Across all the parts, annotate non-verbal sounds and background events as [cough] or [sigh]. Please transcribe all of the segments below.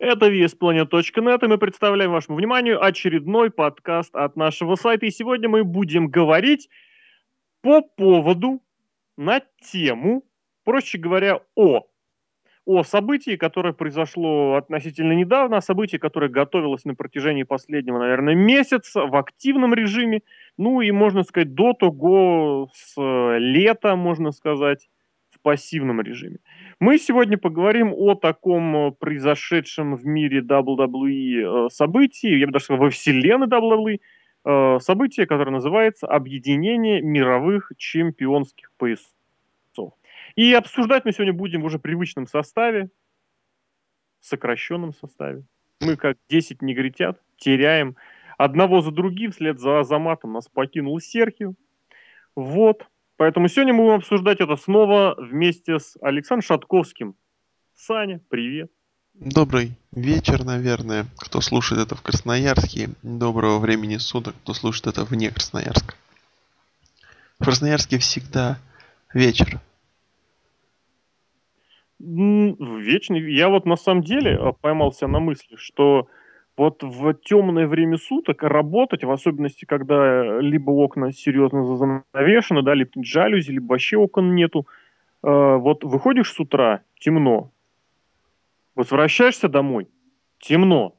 Это VSPlanet.net, и мы представляем вашему вниманию очередной подкаст от нашего сайта. И сегодня мы будем говорить по поводу, на тему, проще говоря, о о событии, которое произошло относительно недавно, о событии, которое готовилось на протяжении последнего, наверное, месяца в активном режиме, ну и, можно сказать, до того, с лета, можно сказать, в пассивном режиме. Мы сегодня поговорим о таком э, произошедшем в мире WWE э, событии, я бы даже сказал, во вселенной WWE, э, событие, которое называется «Объединение мировых чемпионских поясов». И обсуждать мы сегодня будем в уже привычном составе, сокращенном составе. Мы, как 10 негритят, теряем одного за другим, вслед за Азаматом нас покинул Серхио. Вот. Поэтому сегодня мы будем обсуждать это снова вместе с Александром Шатковским. Саня, привет. Добрый вечер, наверное, кто слушает это в Красноярске. Доброго времени суток, кто слушает это вне Красноярска. В Красноярске всегда вечер. Вечный. Я вот на самом деле э, поймался на мысли, что вот в темное время суток работать, в особенности, когда либо окна серьезно занавешены, да, либо жалюзи, либо вообще окон нету, э, вот выходишь с утра, темно, возвращаешься домой, темно.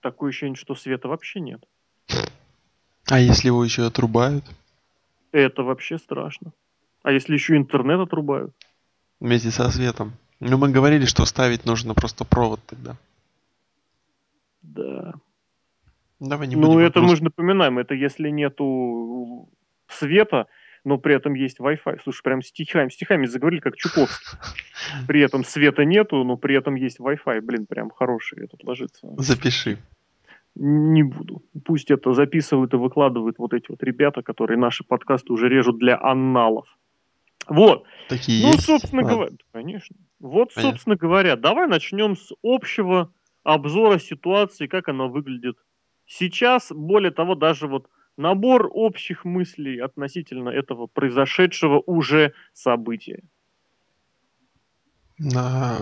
Такое ощущение, что света вообще нет. А если его еще отрубают? Это вообще страшно. А если еще интернет отрубают? Вместе со светом. Ну, мы говорили, что ставить нужно просто провод тогда. Да. Давай не ну, будем это мы же напоминаем, это если нету света, но при этом есть Wi-Fi. Слушай, прям стихами, стихами заговорили, как Чуковский. [laughs] При этом света нету, но при этом есть Wi-Fi. Блин, прям хороший этот ложится. Запиши. Не буду. Пусть это записывают и выкладывают вот эти вот ребята, которые наши подкасты уже режут для анналов. Вот. Такие ну, есть? собственно а. говоря, конечно. Вот, Понятно. собственно говоря, давай начнем с общего обзора ситуации, как она выглядит сейчас. Более того, даже вот набор общих мыслей относительно этого произошедшего уже события. А,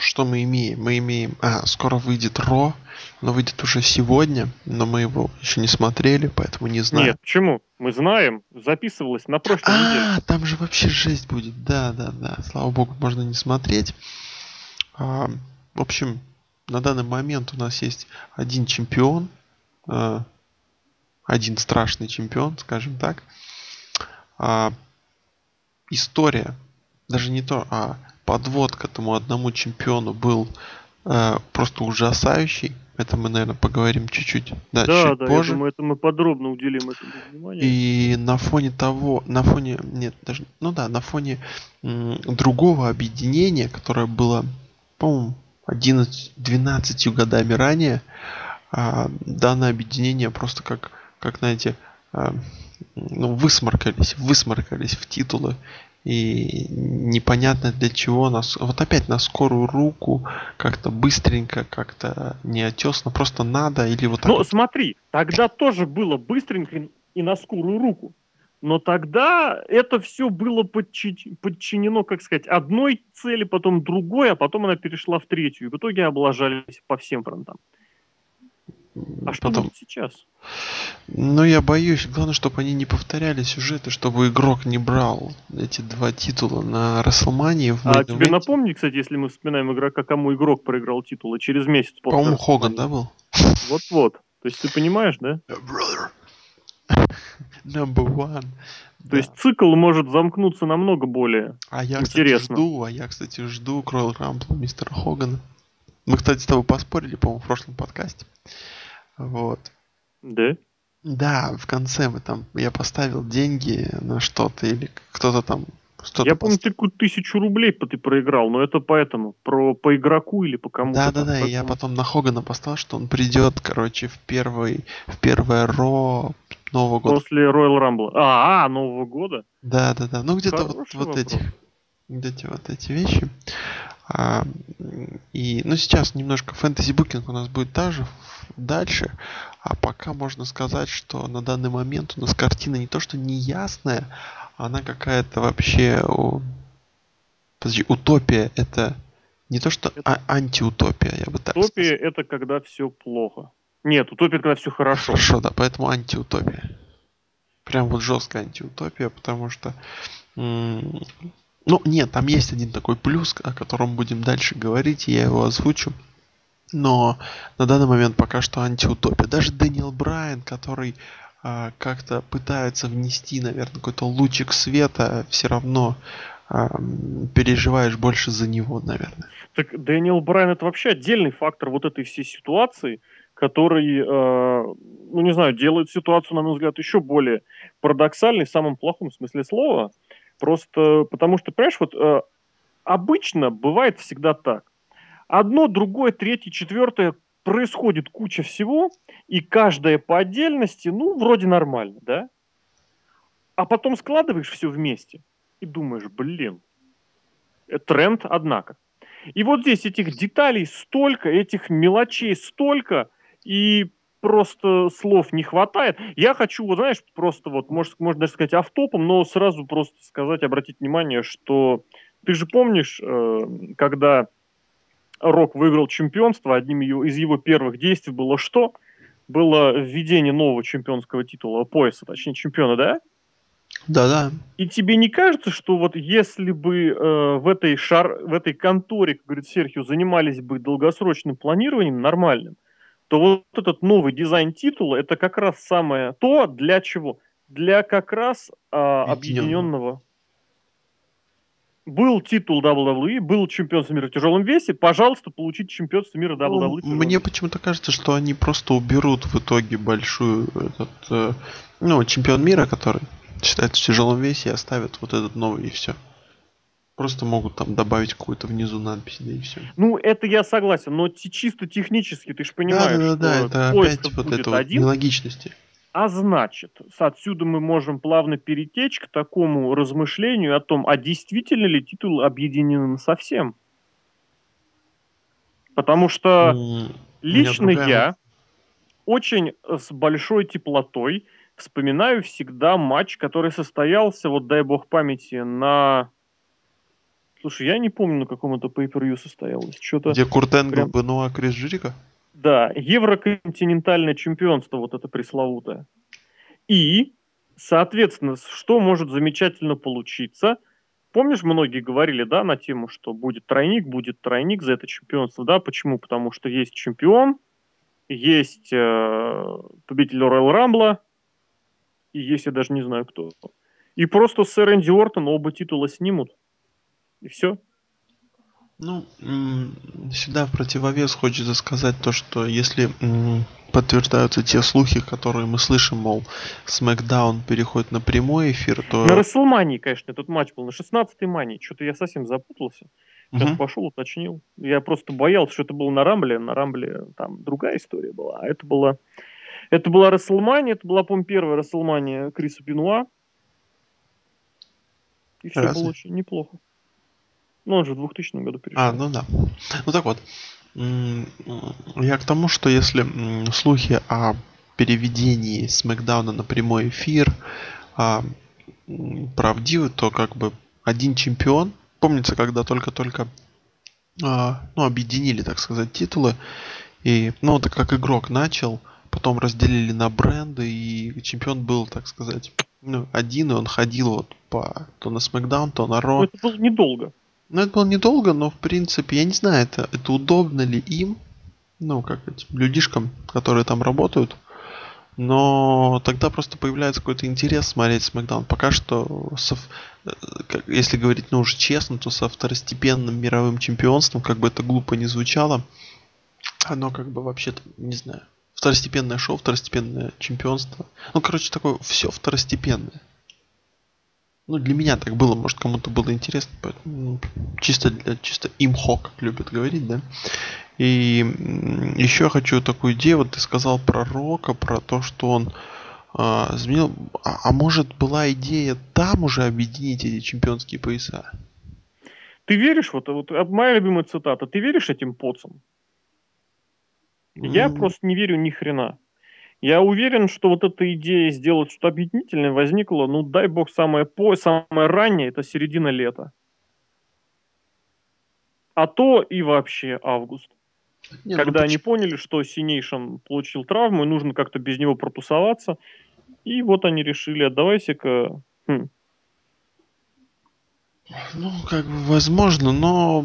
что мы имеем? Мы имеем... А, скоро выйдет Ро, но выйдет уже сегодня, но мы его еще не смотрели, поэтому не знаем. Нет, почему? Мы знаем, записывалось на прошлой неделе. А, там же вообще жесть будет. Да, да, да. Слава богу, можно не смотреть. А, в общем, на данный момент у нас есть один чемпион, а, один страшный чемпион, скажем так. А, история, даже не то, а подвод к этому одному чемпиону был а, просто ужасающий. Это мы, наверное, поговорим чуть-чуть, да, Да, чуть да, позже. я думаю, это мы подробно уделим этому внимание. И на фоне того, на фоне, нет, даже, ну да, на фоне м, другого объединения, которое было, по-моему, 11-12 годами ранее, а, данное объединение просто как, как знаете, а, ну, высморкались, высморкались в титулы. И непонятно для чего нас. Вот опять на скорую руку, как-то быстренько, как-то неотесно, просто надо или вот так Ну, вот. смотри, тогда тоже было быстренько и на скорую руку. Но тогда это все было подчи- подчинено, как сказать, одной цели, потом другой, а потом она перешла в третью. И в итоге облажались по всем фронтам. А что Потом, сейчас? Ну, я боюсь, главное, чтобы они не повторяли сюжеты, чтобы игрок не брал эти два титула на Расселмании в А тебе напомни, кстати, если мы вспоминаем игрока, кому игрок проиграл титулы через месяц По-моему, Хоган, да, был? Вот-вот. То есть ты понимаешь, да? Brother. Number one. То Да. есть цикл может замкнуться намного более. А я, кстати, интересно. жду, а я, кстати, жду Кройл Рамбла мистера Хогана. Мы, кстати, с тобой поспорили, по-моему, в прошлом подкасте. Вот. Да? Да, в конце мы там, я поставил деньги на что-то, или кто-то там что-то Я помню, ты какую-то тысячу рублей по- ты проиграл, но это поэтому. Про, по игроку или по кому-то. Да, там, да, да, и я потом на Хогана поставил, что он придет, короче, в первый, в первое Ро Нового года. После Royal Rumble. А, а, Нового года? Да, да, да. Ну где-то вот, вот вопрос. вот эти вот эти вещи. А, и, ну сейчас немножко фэнтези букинг у нас будет даже дальше, а пока можно сказать, что на данный момент у нас картина не то что неясная, она какая-то вообще, о, подожди, утопия это Не то что это... а- антиутопия, я бы так Утопия сказал. это когда все плохо. Нет, утопия, когда все хорошо. Хорошо, да, поэтому антиутопия. Прям вот жесткая антиутопия, потому что... М- ну, нет, там есть один такой плюс, о котором будем дальше говорить, и я его озвучу. Но на данный момент пока что антиутопия. Даже Дэниел Брайан, который а, как-то пытается внести, наверное, какой-то лучик света, все равно а, переживаешь больше за него, наверное. Так Дэниел Брайан это вообще отдельный фактор вот этой всей ситуации, который, э, ну не знаю, делает ситуацию, на мой взгляд, еще более парадоксальной в самом плохом смысле слова. Просто потому что, понимаешь, вот э, обычно бывает всегда так. Одно, другое, третье, четвертое происходит куча всего, и каждая по отдельности, ну, вроде нормально, да? А потом складываешь все вместе и думаешь, блин, э, тренд, однако. И вот здесь этих деталей столько, этих мелочей столько, и просто слов не хватает. Я хочу, вот знаешь, просто вот, может, можно даже сказать автопом, но сразу просто сказать, обратить внимание, что ты же помнишь, э, когда Рок выиграл чемпионство, одним из его первых действий было что? Было введение нового чемпионского титула, пояса, точнее чемпиона, да? Да-да. И тебе не кажется, что вот если бы э, в этой шар, в этой конторе, как говорит Серхио, занимались бы долгосрочным планированием нормальным, то вот этот новый дизайн титула это как раз самое то, для чего? Для как раз э, объединенного был титул WWE, был чемпионство мира в тяжелом весе, пожалуйста, получите чемпионство мира WWE. Ну, мне почему-то кажется, что они просто уберут в итоге большую этот, э, ну, чемпион мира, который считается в тяжелом весе, и оставят вот этот новый и все. Просто могут там добавить какую-то внизу надпись, да и все. Ну, это я согласен, но чисто технически ты же понимаешь, да, да, да, что да, это опять вот это один, вот нелогичности. А значит, отсюда мы можем плавно перетечь к такому размышлению о том, а действительно ли титул объединен совсем? Потому что mm, лично я очень с большой теплотой вспоминаю всегда матч, который состоялся, вот дай бог памяти, на... Слушай, я не помню, на каком это pay состоялось. Что-то Где Куртенго, прям... Бенуа, Крис Жирика? Да, евроконтинентальное чемпионство, вот это пресловутое. И, соответственно, что может замечательно получиться? Помнишь, многие говорили, да, на тему, что будет тройник, будет тройник за это чемпионство, да? Почему? Потому что есть чемпион, есть э, победитель Роyal Рамбла, и есть, я даже не знаю кто. И просто сэр Энди Ортон оба титула снимут. И все. Ну, всегда в противовес хочется сказать то, что если подтверждаются те слухи, которые мы слышим, мол, SmackDown переходит на прямой эфир, то... На Расселмании, конечно, этот матч был, на 16-й мании. Что-то я совсем запутался. Сейчас угу. пошел, уточнил. Я просто боялся, что это было на Рамбле. На Рамбле там другая история была. А это была... Это была Расселмания, это была, по-моему, первая Расселмания Криса Бенуа. И все Разве? было очень неплохо. Ну, он же в 2000 году перешел. А, ну да. Ну так вот. Я к тому, что если слухи о переведении Смакдауна на прямой эфир а, правдивы, то как бы один чемпион, помнится, когда только-только а, ну, объединили, так сказать, титулы, и, ну, это как игрок начал, потом разделили на бренды, и чемпион был, так сказать, ну, один, и он ходил вот по то на Смакдаун, то на Ро. Это было недолго. Ну, это было недолго, но, в принципе, я не знаю, это, это удобно ли им, ну, как этим людишкам, которые там работают. Но тогда просто появляется какой-то интерес смотреть Смакдаун. Пока что, со, э, если говорить, ну, уже честно, то со второстепенным мировым чемпионством, как бы это глупо не звучало, оно как бы вообще-то, не знаю, второстепенное шоу, второстепенное чемпионство. Ну, короче, такое все второстепенное. Ну, для меня так было, может, кому-то было интересно, поэтому ну, чисто для чисто имхо, как любят говорить, да. И еще хочу такую идею, вот ты сказал про Рока, про то, что он а, изменил. А, а может была идея там уже объединить эти чемпионские пояса? Ты веришь, вот, вот моя любимая цитата, ты веришь этим поцам? Я mm. просто не верю ни хрена. Я уверен, что вот эта идея сделать что-то объединительное возникла, ну дай бог, самое, по, самое раннее, это середина лета. а то и вообще август. Не, ну когда они почему? поняли, что Синейшин получил травму, и нужно как-то без него протусоваться. И вот они решили, отдавайся-ка... Хм, Ну, как бы, возможно, но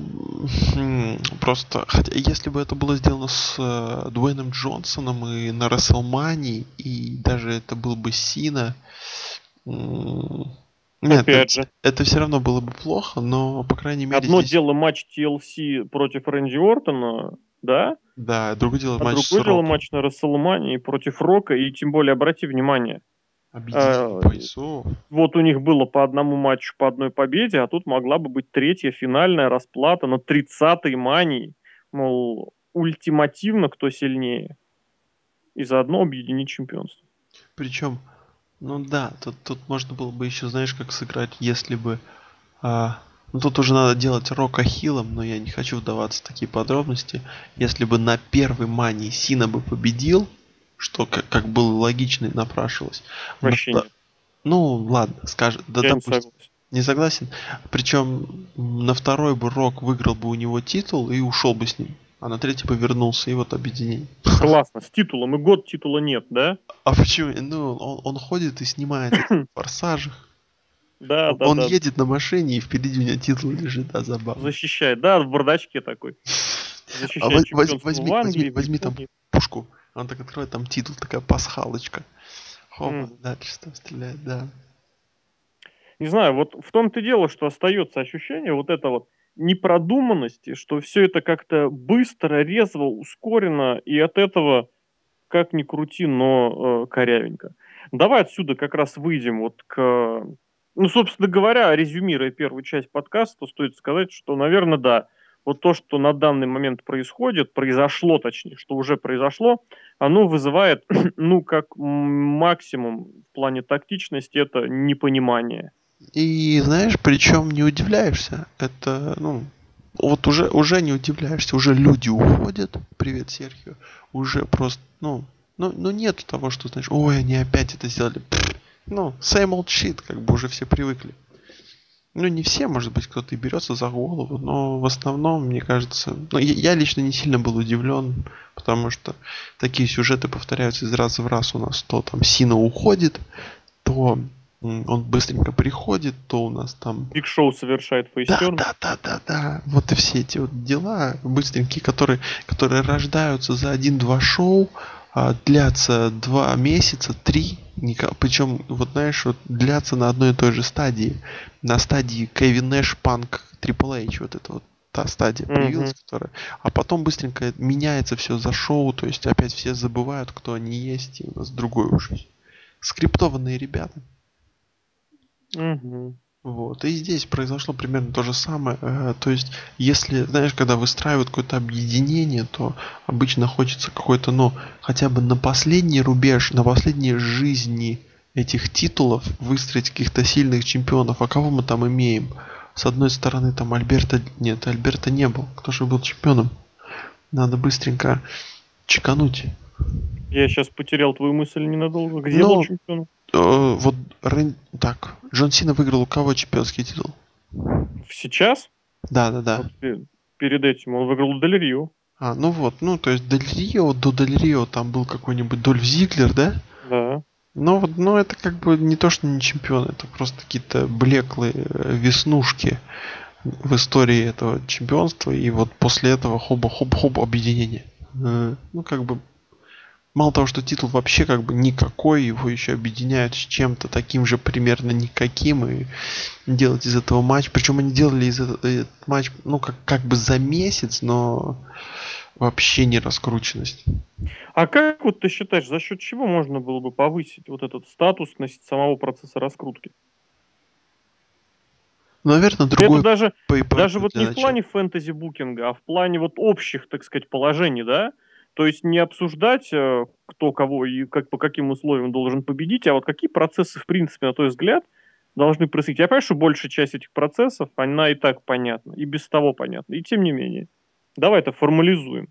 м, просто, хотя, если бы это было сделано с э, Дуэйном Джонсоном и на Расселмании, и даже это был бы Сина, нет, опять это, же, это все равно было бы плохо, но, по крайней мере, одно здесь, дело матч TLC против Рэнди Ортона, да, да, другое дело а матч другое дело матч на Расселмании против Рока, и тем более, обрати внимание, Э, бойцов. вот у них было по одному матчу, по одной победе, а тут могла бы быть третья финальная расплата на 30-й мании. Мол, ультимативно кто сильнее. И заодно объединить чемпионство. Причем, ну да, тут, тут можно было бы еще, знаешь, как сыграть, если бы А, ну тут уже надо делать Рока хилом, но я не хочу вдаваться в такие подробности. Если бы на первой мании Сина бы победил, что как, как было логично и напрашивалось. на Вообще вто- нет. Ну, ладно, скажем, да Я не допустим. согласен. Не согласен? Причем на второй бы Рок выиграл бы у него титул и ушел бы с ним. А на третий бы вернулся, и вот объединение. Классно, с титулом. И год титула нет, да? А почему? Ну, он, он ходит и снимает эти [laughs] форсажи. Да, Он, да, он да. едет на машине, и впереди у него титул лежит, да, забавно. Защищает. Да, в бардачке такой. А Защищает возьми, в Англии, возьми, в возьми там. Пушку. Он так откроет, там титул, такая пасхалочка. Хоба, Мгм. дальше там стреляет, да. Не знаю, вот в том-то и дело, что остается ощущение вот это вот непродуманности, что все это как-то быстро, резво, ускорено, и от этого как ни крути, но э, корявенько. Давай отсюда как раз выйдем вот к... Ну, собственно говоря, резюмируя первую часть подкаста, стоит сказать, что, наверное, да, вот то, что на данный момент происходит, произошло, точнее, что уже произошло, оно вызывает, [clears throat] ну, как максимум в плане тактичности, это непонимание. И знаешь, причем не удивляешься. Это, ну, вот уже, уже не удивляешься. Уже люди уходят. Привет, Серхио. Уже просто, ну, ну, ну нет того, что, знаешь, ой, они опять это сделали. Ну, same old shit, как бы уже все привыкли. Ну, не все, может быть, кто-то и берется за голову, но в основном, мне кажется, ну, я, лично не сильно был удивлен, потому что такие сюжеты повторяются из раза в раз у нас. То там Сина уходит, то он быстренько приходит, то у нас там... Биг Шоу совершает Да, фейстерн. да, да, да, да. Вот и все эти вот дела быстренькие, которые, которые рождаются за один-два шоу, длятся два месяца, три, причем, вот знаешь, вот длятся на одной и той же стадии. На стадии Кевин Нэш, Панк, Трипл Эйч, вот это вот та стадия появилась, которая... А потом быстренько меняется все за шоу, то есть опять все забывают, кто они есть, и у нас другой уже. Скриптованные ребята. Мгм. Вот. И здесь произошло примерно то же самое. Э, То есть, если, знаешь, когда выстраивают какое-то объединение, то обычно хочется какой-то, ну, хотя бы на последний рубеж, на последней жизни этих титулов выстроить каких-то сильных чемпионов. А кого мы там имеем? С одной стороны, там Альберта... Нет, Альберта не был. Кто же был чемпионом? Надо быстренько чекануть. Я сейчас потерял твою мысль ненадолго. Где был Ну, чемпион? Э, вот Рэн- так, Джон Сина выиграл у кого чемпионский титул? Сейчас? Да, да, да. Вот пе- перед этим он выиграл у Дель Рио. А, ну вот, ну то есть Дель Рио, до Дель Рио там был какой-нибудь Дольф Зиглер, да? Да. Но вот, ну это как бы не то, что не чемпион, это просто какие-то блеклые э, веснушки в истории этого чемпионства. И вот после этого хоба-хоба-хоба объединение. Э, Ну как бы Мало того, что титул вообще как бы никакой, его еще объединяют с чем-то таким же примерно никаким и делать из этого матч. Причем они делали из этого этот матч, ну, как, как бы за месяц, но вообще не раскрученность. А как вот ты считаешь, за счет чего можно было бы повысить вот этот статусность самого процесса раскрутки? Наверное, Это другой даже, pay-per-view даже вот не в начала. плане фэнтези-букинга, а в плане вот общих, так сказать, положений, да? То есть не обсуждать, э, кто кого и как, по каким условиям должен победить, а вот какие процессы, в принципе, на твой взгляд, должны происходить. Я понимаю, что большая часть этих процессов, она и так понятна, и без того понятна. И тем не менее. Давай это формализуем.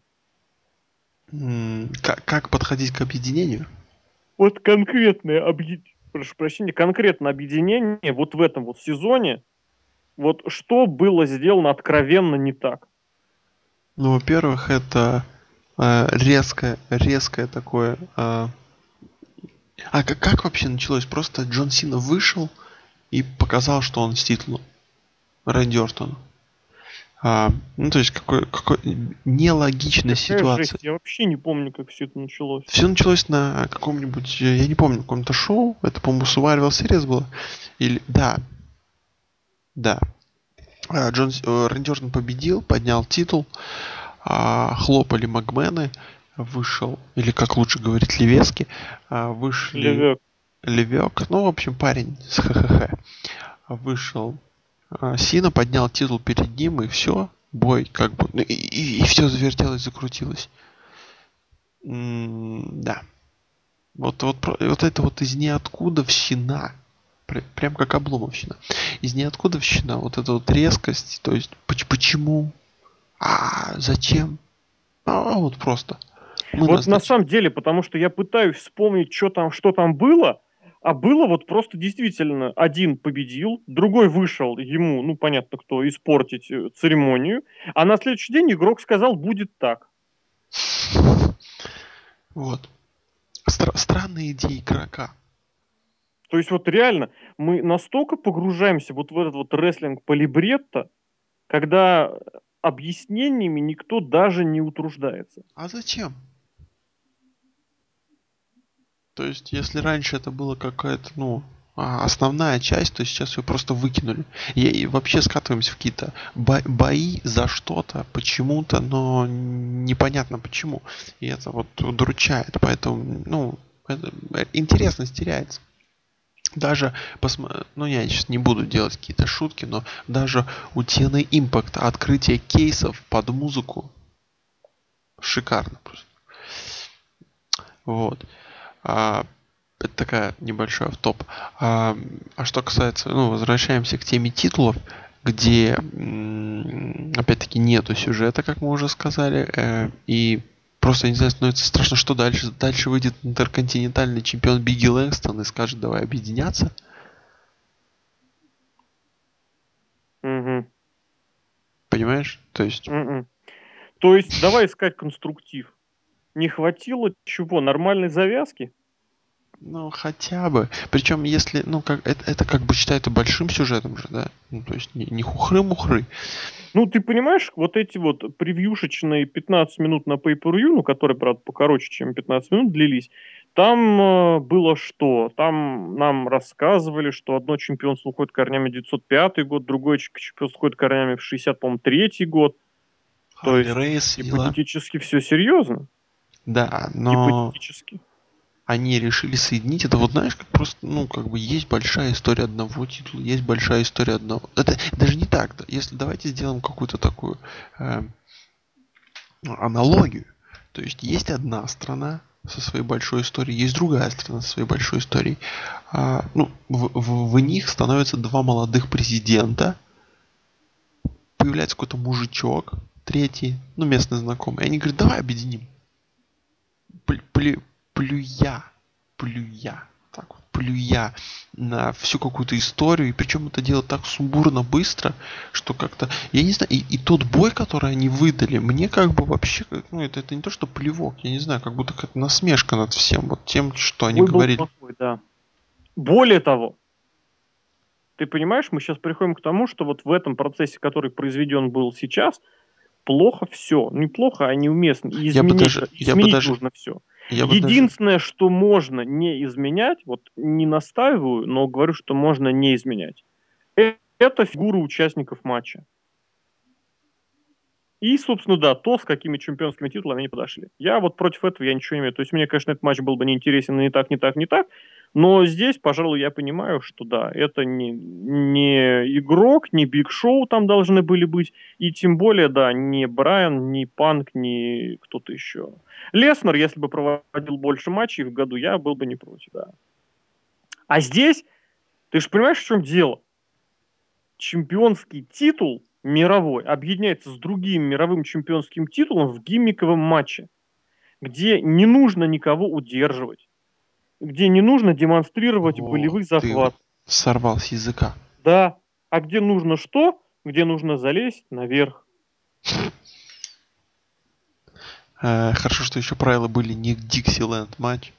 Как, как подходить к объединению? Вот конкретное объединение, прошу прощения, конкретно объединение вот в этом вот сезоне, вот что было сделано откровенно не так? Ну, во-первых, это резкое, резкое такое. Э... А как, как вообще началось? Просто Джон Сина вышел и показал, что он титулом. Рэнди Ортону. А, ну, то есть, какой, какой нелогичная Какая ситуация. Жесть? Я вообще не помню, как все это началось. Все началось на каком-нибудь, я не помню, каком-то шоу. Это, по-моему, Survival Series было. Или, да. Да. А, Джон, э, Рэнди Ортон победил, поднял титул. А, хлопали Магмены. Вышел, или как лучше говорить, Левески. А, вышли... Левек. Левек. Ну, в общем, парень с ХХХ. Вышел а, Сина поднял титул перед ним, и все, бой, как бы, и, и, и все завертелось, закрутилось. М да. Вот, вот, вот это вот из ниоткуда вщина. Прям как обломовщина. Из ниоткуда вщина. Вот эта вот резкость. То есть, почему? А, зачем? А, вот просто. Мы вот назначим. на самом деле, потому что я пытаюсь вспомнить, что там, что там было, а было вот просто действительно один победил, другой вышел ему, ну понятно кто, испортить э, церемонию, а на следующий день игрок сказал, будет так. Вот. Стра- странная идея игрока. То есть вот реально мы настолько погружаемся вот в этот вот рестлинг по либретто, когда объяснениями никто даже не утруждается. А зачем? То есть, если раньше это было какая-то, ну, а, основная часть, то сейчас ее просто выкинули. И, и вообще скатываемся в какие-то бо- бои за что-то, почему-то, но непонятно почему. И это вот удручает. Поэтому, ну, это, интересность теряется. Даже, посмо... ну я сейчас не буду делать какие-то шутки, но даже у TNA Impact открытие кейсов под музыку шикарно просто. Вот. А, это такая небольшая в топ. А, а что касается, ну, возвращаемся к теме титулов, где, опять-таки, нету сюжета, как мы уже сказали, э, и просто, не знаю, становится страшно, что дальше. Дальше выйдет интерконтинентальный чемпион Бигги Лэнгстон и скажет, давай объединяться. Угу. Понимаешь? То есть... Угу. То есть, давай искать конструктив не хватило чего? Нормальной завязки? Ну, хотя бы. Причем, если, ну, как это, это как бы считается большим сюжетом же, да? Ну, то есть не, не хухры-мухры. Ну, ты понимаешь, вот эти вот превьюшечные 15 минут на pay per ну, которые, правда, покороче, чем 15 минут длились, там э, было что? Там нам рассказывали, что одно чемпионство уходит корнями в 905 год, другое чемпионство уходит корнями в 60, по-моему, третий год. Харли То есть, Рейс, гипотетически все серьезно. Да, но... Гипотетически. Они решили соединить это, вот знаешь, как просто, ну, как бы есть большая история одного титула, есть большая история одного. Это даже не так. Если давайте сделаем какую-то такую э, аналогию. То есть есть одна страна со своей большой историей, есть другая страна со своей большой историей. А, ну, в, в, в них становятся два молодых президента, появляется какой-то мужичок, третий, ну, местный знакомый, и они говорят, давай объединим плюя, плюя, так вот, плюя на всю какую-то историю, и причем это делать так сумбурно, быстро, что как-то, я не знаю, и, и тот бой, который они выдали, мне как бы вообще, ну это, это не то, что плевок, я не знаю, как будто как насмешка над всем, вот тем, что они бой говорили. плохой, да. Более того, ты понимаешь, мы сейчас приходим к тому, что вот в этом процессе, который произведен был сейчас, плохо все. Неплохо, а неуместно. И изменить, я бы даже, изменить я бы даже, нужно все. Я Единственное, даже... что можно не изменять, вот не настаиваю, но говорю, что можно не изменять, э, это фигура участников матча. И, собственно, да, то, с какими чемпионскими титулами они подошли. Я вот против этого я ничего не имею. То есть мне, конечно, этот матч был бы неинтересен ни так, ни так, ни так. Но здесь, пожалуй, я понимаю, что да, это не, не игрок, не Биг Шоу там должны были быть, и тем более, да, не Брайан, не Панк, не кто-то еще. Леснер, если бы проводил больше матчей в году, я был бы не против, да. А здесь, ты же понимаешь, в чем дело? Чемпионский титул мировой объединяется с другим мировым чемпионским титулом в гиммиковом матче, где не нужно никого удерживать где не нужно демонстрировать О, болевых захват. Сорвал с языка. Да. А где нужно что? Где нужно залезть наверх. Э, хорошо, что еще правила были не Диксиленд матч.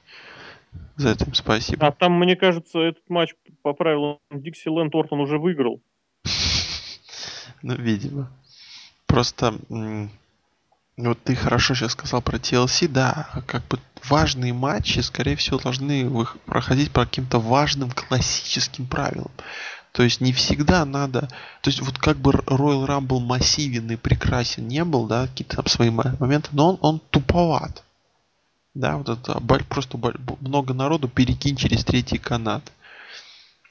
За это им спасибо. А там, мне кажется, этот матч по правилам Диксиленд Ортон уже выиграл. [laughs] Ну, видимо. Просто вот ты хорошо сейчас сказал про TLC, да, как бы важные матчи, скорее всего, должны проходить по каким-то важным классическим правилам. То есть не всегда надо... То есть вот как бы Royal Rumble массивен и прекрасен не был, да, какие-то там свои моменты, но он, он туповат. Да, вот это просто много народу перекинь через третий канат.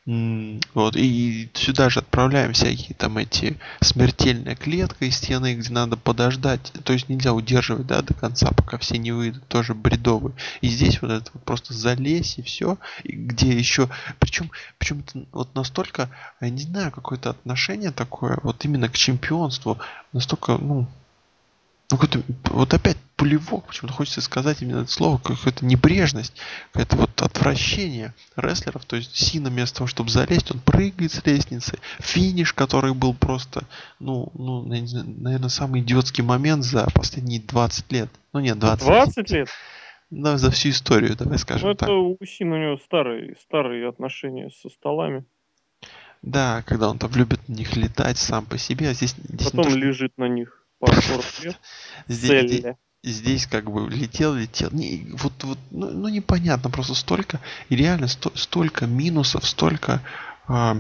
Вот, и сюда же отправляем всякие там эти смертельная клетка из стены, где надо подождать. То есть нельзя удерживать, да, до конца, пока все не выйдут. Тоже бредовый. И здесь вот это вот просто залезь и все. И где еще... Причем, причем это вот настолько, я не знаю, какое-то отношение такое, вот именно к чемпионству. Настолько, ну, ну, вот опять пулевок, почему-то хочется сказать именно это слово, какая-то небрежность, какое-то вот отвращение рестлеров. То есть Сина вместо того, чтобы залезть, он прыгает с лестницы. Финиш, который был просто, ну, ну наверное, самый идиотский момент за последние 20 лет. Ну нет, 20. 20 лет? Да, за всю историю, давай скажем ну, это так. у Сина у него старые, старые отношения со столами. Да, когда он там любит на них летать сам по себе, а здесь... здесь Потом то, лежит на них по 40 лет. Здесь, здесь, здесь как бы летел, летел. Не, вот, вот, ну, ну непонятно, просто столько, и реально сто, столько минусов, столько э,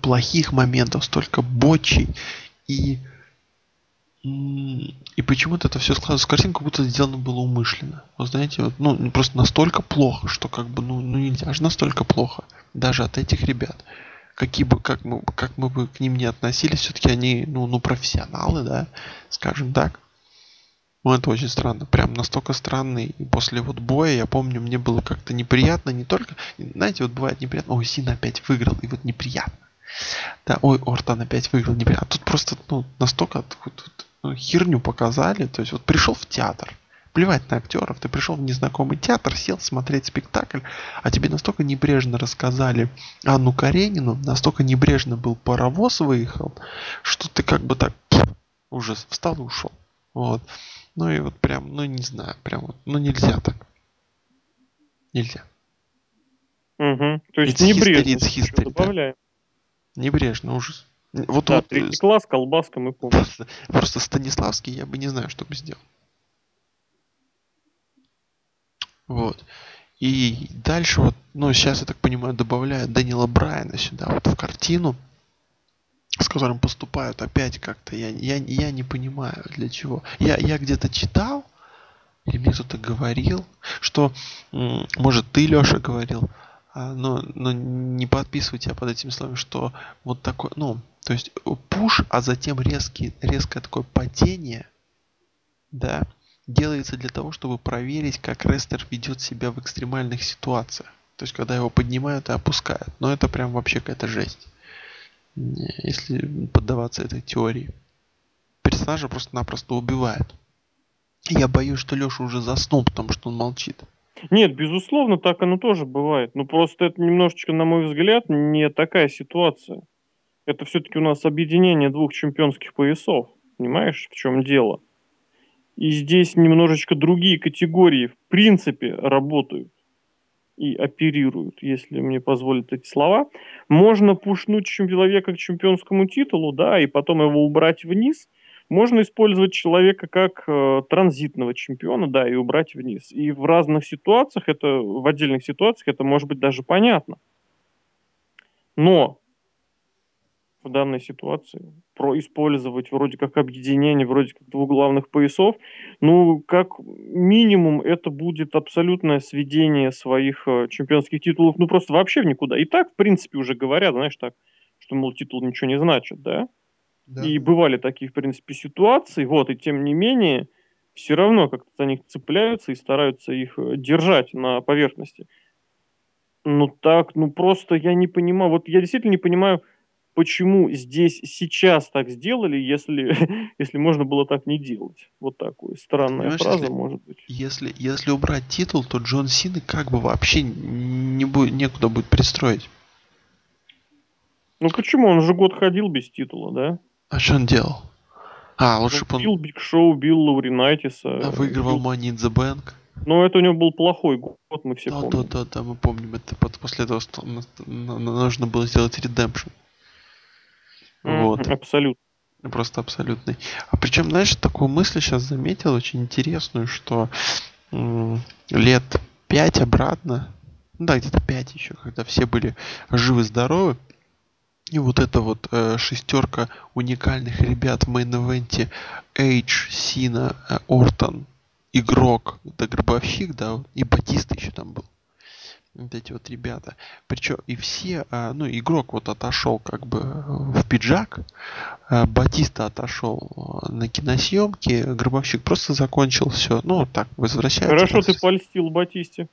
плохих моментов, столько бочей. И, и почему-то это все складывается в картинку, как будто сделано было умышленно. Вы знаете, вот, ну, просто настолько плохо, что как бы, ну, ну нельзя же настолько плохо. Даже от этих ребят какие бы, как мы, как мы бы к ним не относились, все-таки они, ну, ну, профессионалы, да, скажем так. Ну, это очень странно, прям настолько странно. И после вот боя, я помню, мне было как-то неприятно, не только, знаете, вот бывает неприятно, ой, Син опять выиграл, и вот неприятно. Да, ой, Ортон опять выиграл, неприятно. А тут просто, ну, настолько вот, ну, херню показали, то есть вот пришел в театр, Плевать на актеров, ты пришел в незнакомый театр, сел смотреть спектакль, а тебе настолько небрежно рассказали Анну Каренину, настолько небрежно был паровоз выехал, что ты как бы так уже встал и ушел. Вот. Ну и вот прям, ну не знаю, прям вот, ну нельзя так. Нельзя. Угу. То есть it's небрежно history, добавляем. Да. Небрежно, ужас. Вот, да, вот, третий класс, колбаска, мы помним. Просто, просто Станиславский я бы не знаю, что бы сделал. Вот. И дальше вот, ну, сейчас, я так понимаю, добавляют Дэниела Брайана сюда, вот в картину, с которым поступают опять как-то. Я, я, я не понимаю, для чего. Я, я где-то читал, или мне кто-то говорил, что, может, ты, Леша, говорил, а, но, но не подписывайте я под этим словом, что вот такой, ну, то есть пуш, а затем резкий, резкое такое падение, да, делается для того, чтобы проверить, как рестлер ведет себя в экстремальных ситуациях. То есть, когда его поднимают и опускают. Но это прям вообще какая-то жесть. Если поддаваться этой теории. Персонажа просто-напросто убивают. Я боюсь, что Леша уже заснул, потому что он молчит. Нет, безусловно, так оно тоже бывает. Но просто это немножечко, на мой взгляд, не такая ситуация. Это все-таки у нас объединение двух чемпионских поясов. Понимаешь, в чем дело? И здесь немножечко другие категории в принципе работают и оперируют, если мне позволят эти слова. Можно пушнуть человека к чемпионскому титулу, да, и потом его убрать вниз. Можно использовать человека как э, транзитного чемпиона, да, и убрать вниз. И в разных ситуациях, это в отдельных ситуациях это может быть даже понятно. Но в данной ситуации, про использовать вроде как объединение, вроде как двух главных поясов, ну, как минимум, это будет абсолютное сведение своих э, чемпионских титулов, ну, просто вообще в никуда. И так, в принципе, уже говорят, знаешь, так, что, мол, титул ничего не значит, да? да. И бывали такие, в принципе, ситуации, вот, и тем не менее, все равно как-то за них цепляются и стараются их э, держать на поверхности. Ну так, ну просто я не понимаю, вот я действительно не понимаю, почему здесь сейчас так сделали, если, [laughs] если можно было так не делать. Вот такая странная Понимаешь, фраза, если, может быть. Если, если убрать титул, то Джон Сина как бы вообще не будет, некуда будет пристроить. Ну почему? Он же год ходил без титула, да? А что он делал? А, лучше ну, Бил Биг Шоу, Бил Лауринайтиса. А выигрывал Бил... Money in the Bank. Но это у него был плохой год, мы все да, помним. Да, да, да, мы помним. Это после этого нужно было сделать редемпшн. Вот. Абсолютно. Просто абсолютный. А причем, знаешь, такую мысль сейчас заметил, очень интересную, что лет пять обратно, ну да, где-то пять еще, когда все были живы-здоровы, и вот эта вот э, шестерка уникальных ребят в мейн-эвенте Эйдж, Сина, э, Ортон, Игрок, да, Гробовщик, да, и Батиста еще там был вот эти вот ребята. Причем и все, а, ну, игрок вот отошел как бы в пиджак, а, Батиста отошел на киносъемки, Гробовщик просто закончил все. Ну, так, возвращается. Хорошо ты польстил Батисте.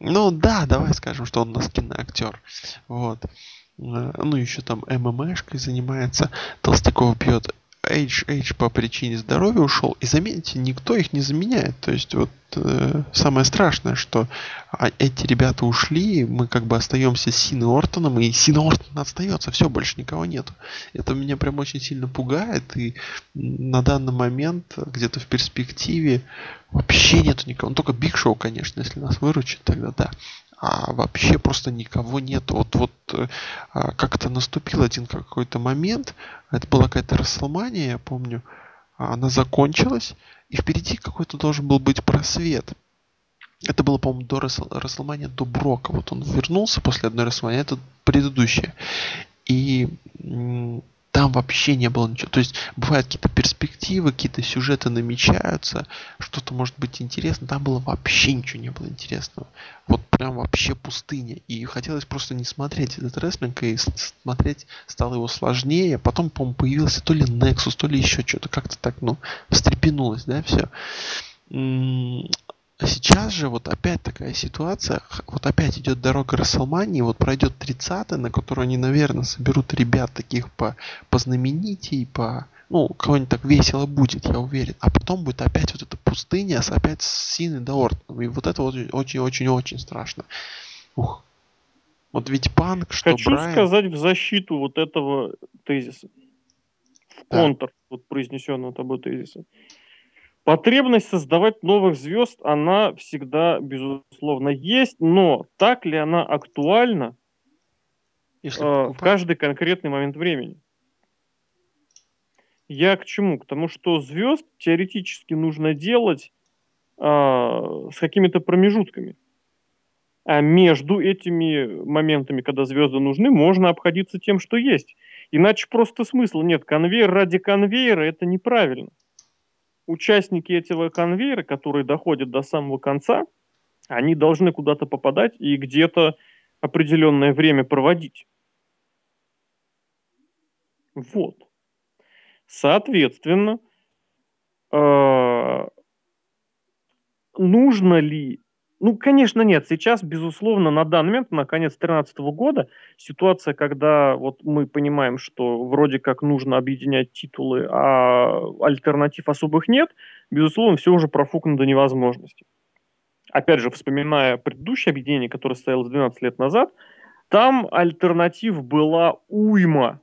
Ну да, давай скажем, что он у нас киноактер. Вот. А, ну, еще там ММАшкой занимается, Толстяков бьет. Эйдж, Эйдж по причине здоровья ушел. И заметьте, никто их не заменяет. То есть вот э, самое страшное, что а, эти ребята ушли, мы как бы остаемся с Синой Ортоном, и Сина Ортон остается, все, больше никого нету. Это меня прям очень сильно пугает, и на данный момент, где-то в перспективе, вообще нету никого. Ну, только Биг Шоу, конечно, если нас выручит, тогда да а вообще просто никого нет. Вот, вот э, а, как-то наступил один какой-то момент, это была какая-то Расселмания, я помню, она закончилась, и впереди какой-то должен был быть просвет. Это было, по-моему, до Расселмания, до Брока. Вот он вернулся после одной Расселмании, это предыдущее. И там вообще не было ничего. То есть бывают какие-то перспективы, какие-то сюжеты намечаются, что-то может быть интересно. Там было вообще ничего не было интересного. Вот прям вообще пустыня. И хотелось просто не смотреть этот рестлинг, и смотреть стало его сложнее. Потом, по-моему, появился то ли Nexus, то ли еще что-то. Как-то так, ну, встрепенулось, да, все. А сейчас же вот опять такая ситуация, вот опять идет дорога Расселмании, вот пройдет 30 на которую они, наверное, соберут ребят таких по, по знаменитей, по, ну, кого-нибудь так весело будет, я уверен. А потом будет опять вот эта пустыня, с опять с Синой до Ортоном. И вот это вот очень-очень-очень страшно. Ух. Вот ведь Панк, что Хочу Брайан... сказать в защиту вот этого тезиса. В контр вот произнесенного тобой тезиса. Потребность создавать новых звезд, она всегда, безусловно, есть, но так ли она актуальна Если э, в каждый конкретный момент времени? Я к чему? К тому, что звезд теоретически нужно делать э, с какими-то промежутками. А между этими моментами, когда звезды нужны, можно обходиться тем, что есть. Иначе просто смысла нет. Конвейер ради конвейера это неправильно участники этого конвейера, которые доходят до самого конца, они должны куда-то попадать и где-то определенное время проводить. Вот. Соответственно, э, нужно ли ну, конечно, нет. Сейчас, безусловно, на данный момент, на конец 2013 года, ситуация, когда вот мы понимаем, что вроде как нужно объединять титулы, а альтернатив особых нет, безусловно, все уже профукано до невозможности. Опять же, вспоминая предыдущее объединение, которое состоялось 12 лет назад, там альтернатив была уйма.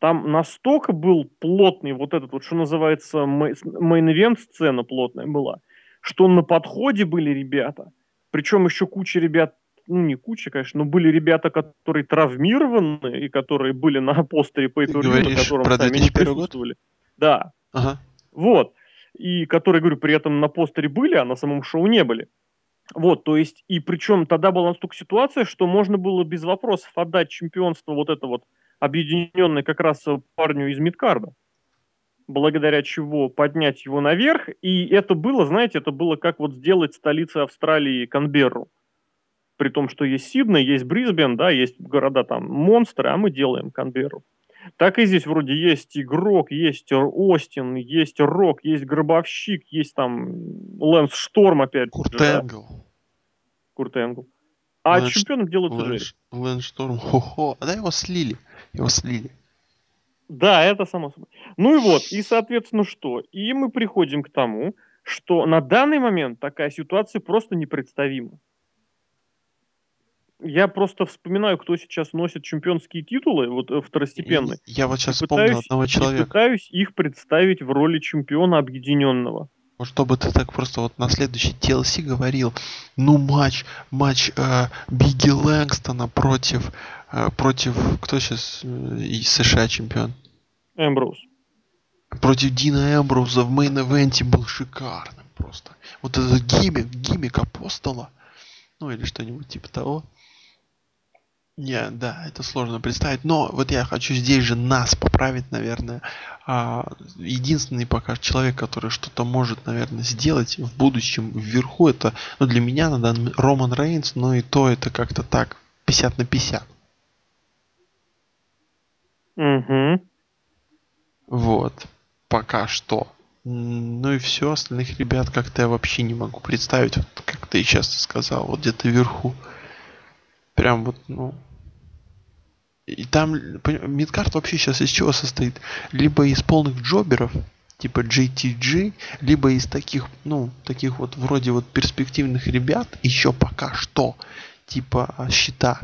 Там настолько был плотный вот этот вот, что называется, main event сцена плотная была – что на подходе были ребята, причем еще куча ребят, ну не куча, конечно, но были ребята, которые травмированы и которые были на постере по Ты на котором про сами не присутствовали. Год? Да. Ага. Вот. И которые, говорю, при этом на постере были, а на самом шоу не были. Вот, то есть, и причем тогда была настолько ситуация, что можно было без вопросов отдать чемпионство вот это вот объединенное как раз парню из Мидкарда благодаря чего поднять его наверх. И это было, знаете, это было как вот сделать столицей Австралии Канберру. При том, что есть Сидней, есть Брисбен, да, есть города там монстры, а мы делаем Канберру. Так и здесь вроде есть игрок, есть Остин, есть Рок, есть Гробовщик, есть там Лэнс Шторм опять Курт же. Энгл. Да? Курт Энгл. А Лэнс, чемпионом делают Лэнс, Лэнс Шторм, хо-хо. А да его слили. Его слили. Да, это само собой. Ну и вот, и соответственно что? И мы приходим к тому, что на данный момент такая ситуация просто непредставима. я просто вспоминаю, кто сейчас носит чемпионские титулы, вот э, второстепенные. Я вот сейчас вспомнил пытаюсь, одного человека. пытаюсь их представить в роли чемпиона объединенного. Вот чтобы ты так просто вот на следующий TLC говорил, ну матч, матч э, Бигги Лэнгстона против, э, против, кто сейчас э, из США чемпион? Эмброуз. Против Дина Эмброуза в main event е был шикарным просто. Вот этот gimmick, gimmick апостола, ну или что-нибудь типа того. Не, да, это сложно представить. Но вот я хочу здесь же нас поправить, наверное. А, единственный пока человек, который что-то может, наверное, сделать в будущем вверху, это, ну, для меня на данный Роман Рейнс, но и то это как-то так, 50 на 50. Угу. Вот. Пока что. Ну и все, остальных ребят как-то я вообще не могу представить, вот как ты часто сказал, вот где-то вверху. Прям вот, ну... И там мидкарт вообще сейчас из чего состоит? Либо из полных джоберов, типа JTG, либо из таких, ну, таких вот вроде вот перспективных ребят, еще пока что, типа а, щита,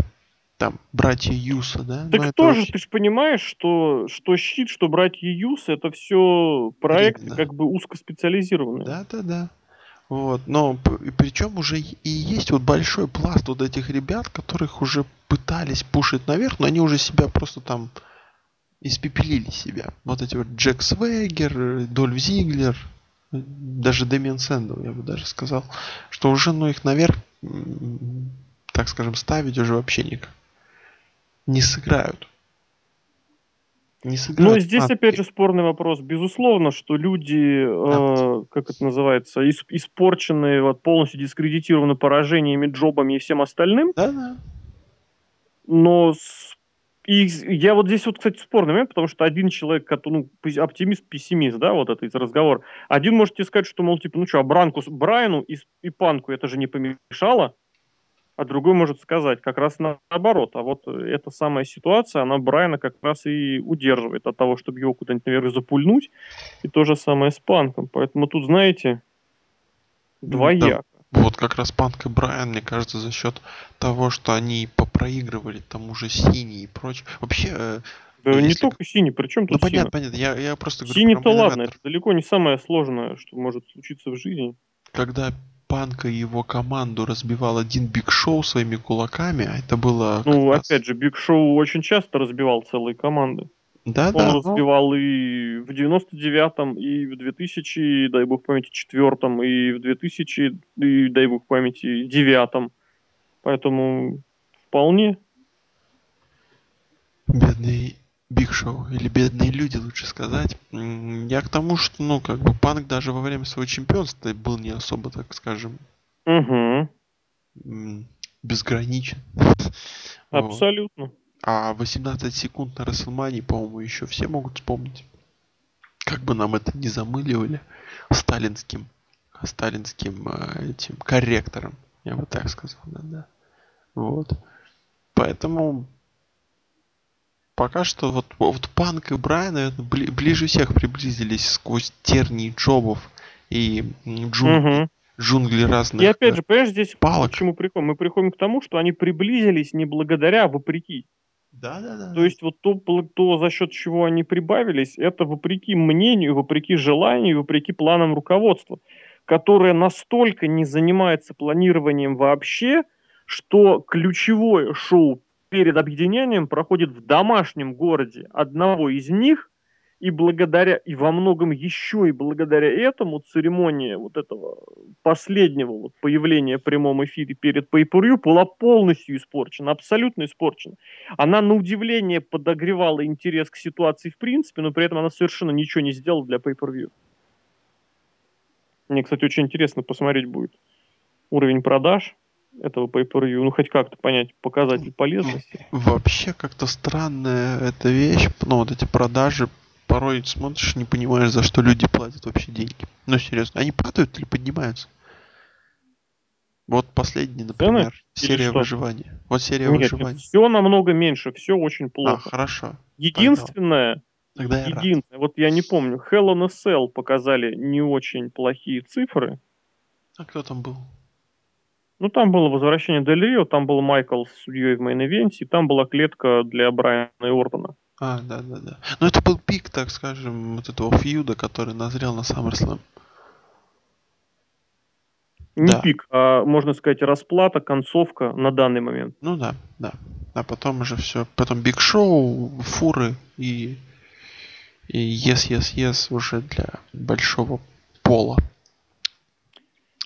там, братья Юса, да? Так Но тоже, вообще... ты же понимаешь, что, что щит, что братья Юса, это все проекты Именно. как бы узкоспециализированные. Да, да, да. Вот, но причем уже и есть вот большой пласт вот этих ребят, которых уже пытались пушить наверх, но они уже себя просто там испепелили себя. Вот эти вот Джек Свегер, Дольф Зиглер, даже Дэмиан Сэндл, я бы даже сказал, что уже ну их наверх, так скажем, ставить уже вообще никак. Не сыграют. Не Ну, здесь матки. опять же спорный вопрос. Безусловно, что люди, э, как это называется, ис- испорченные, вот, полностью дискредитированы поражениями, джобами и всем остальным. Да, да. Но с... и я вот здесь вот, кстати, спорный момент, потому что один человек, который, ну, оптимист, пессимист, да, вот это из разговора. Один может тебе сказать, что, мол, типа, ну что, а Бранку, Брайану и, и Панку это же не помешало а другой может сказать как раз наоборот. А вот эта самая ситуация, она Брайана как раз и удерживает от того, чтобы его куда-нибудь наверх запульнуть. И то же самое с Панком. Поэтому тут, знаете, двояко. Да, вот как раз Панк и Брайан, мне кажется, за счет того, что они попроигрывали тому же Сине и прочее. Вообще, э, да ну, не если... только Сина, причем тут Ну понятно, понятно, я, я просто говорю Сина-то ладно, это далеко не самое сложное, что может случиться в жизни. Когда Панка и его команду разбивал один Биг Шоу своими кулаками, а это было... Ну, опять раз... же, Биг Шоу очень часто разбивал целые команды. Да, Он да. разбивал но... и в 99-м, и в 2000, дай бог памяти, четвертом, и в 2000, и дай бог памяти, девятом. Поэтому вполне. Бедный Биг Шоу, или бедные люди, лучше сказать. Я к тому, что, ну, как бы Панк даже во время своего чемпионства был не особо, так скажем, угу. безграничен. [laughs] Абсолютно. Вот. А 18 секунд на Расселмане, по-моему, еще все могут вспомнить. Как бы нам это не замыливали сталинским, сталинским э, этим корректором, я бы так сказал, да, да. Вот. Поэтому пока что вот, вот Панк и Брайан, наверное, бли, ближе всех приблизились сквозь тернии джобов и джунгли, угу. джунгли разных И опять же, понимаешь, здесь палок. к чему приходим? Мы приходим к тому, что они приблизились не благодаря, а вопреки. Да, да, да. То есть вот то, то, за счет чего они прибавились, это вопреки мнению, вопреки желанию, вопреки планам руководства, которое настолько не занимается планированием вообще, что ключевое шоу перед объединением проходит в домашнем городе одного из них, и благодаря, и во многом еще и благодаря этому церемония вот этого последнего вот появления в прямом эфире перед pay была полностью испорчена, абсолютно испорчена. Она на удивление подогревала интерес к ситуации в принципе, но при этом она совершенно ничего не сделала для pay Мне, кстати, очень интересно посмотреть будет уровень продаж, этого pay ну хоть как-то понять показатель полезности. Вообще как-то странная эта вещь, ну вот эти продажи, порой смотришь, не понимаешь, за что люди платят вообще деньги. Ну серьезно, они падают или поднимаются? Вот последний, например, Цены серия выживания. Вот серия Нет, выживания. Все намного меньше, все очень а, плохо. А, хорошо. Единственное, Тогда я единственное, вот я не помню, Hell in a Cell показали не очень плохие цифры. А кто там был? Ну, там было возвращение Дель Рио, там был Майклз судьей в main event е, и там была клетка для Брайана и Ортона. А, да, да, да. Но это был пик, так скажем, вот этого feud а, который назрел на SummerSlam. Не да. пик, а, можно сказать, расплата, концовка на данный момент. Ну да, да. А потом уже все. Потом Биг Шоу, фуры и, и Yes, Yes, Yes уже для большого пола.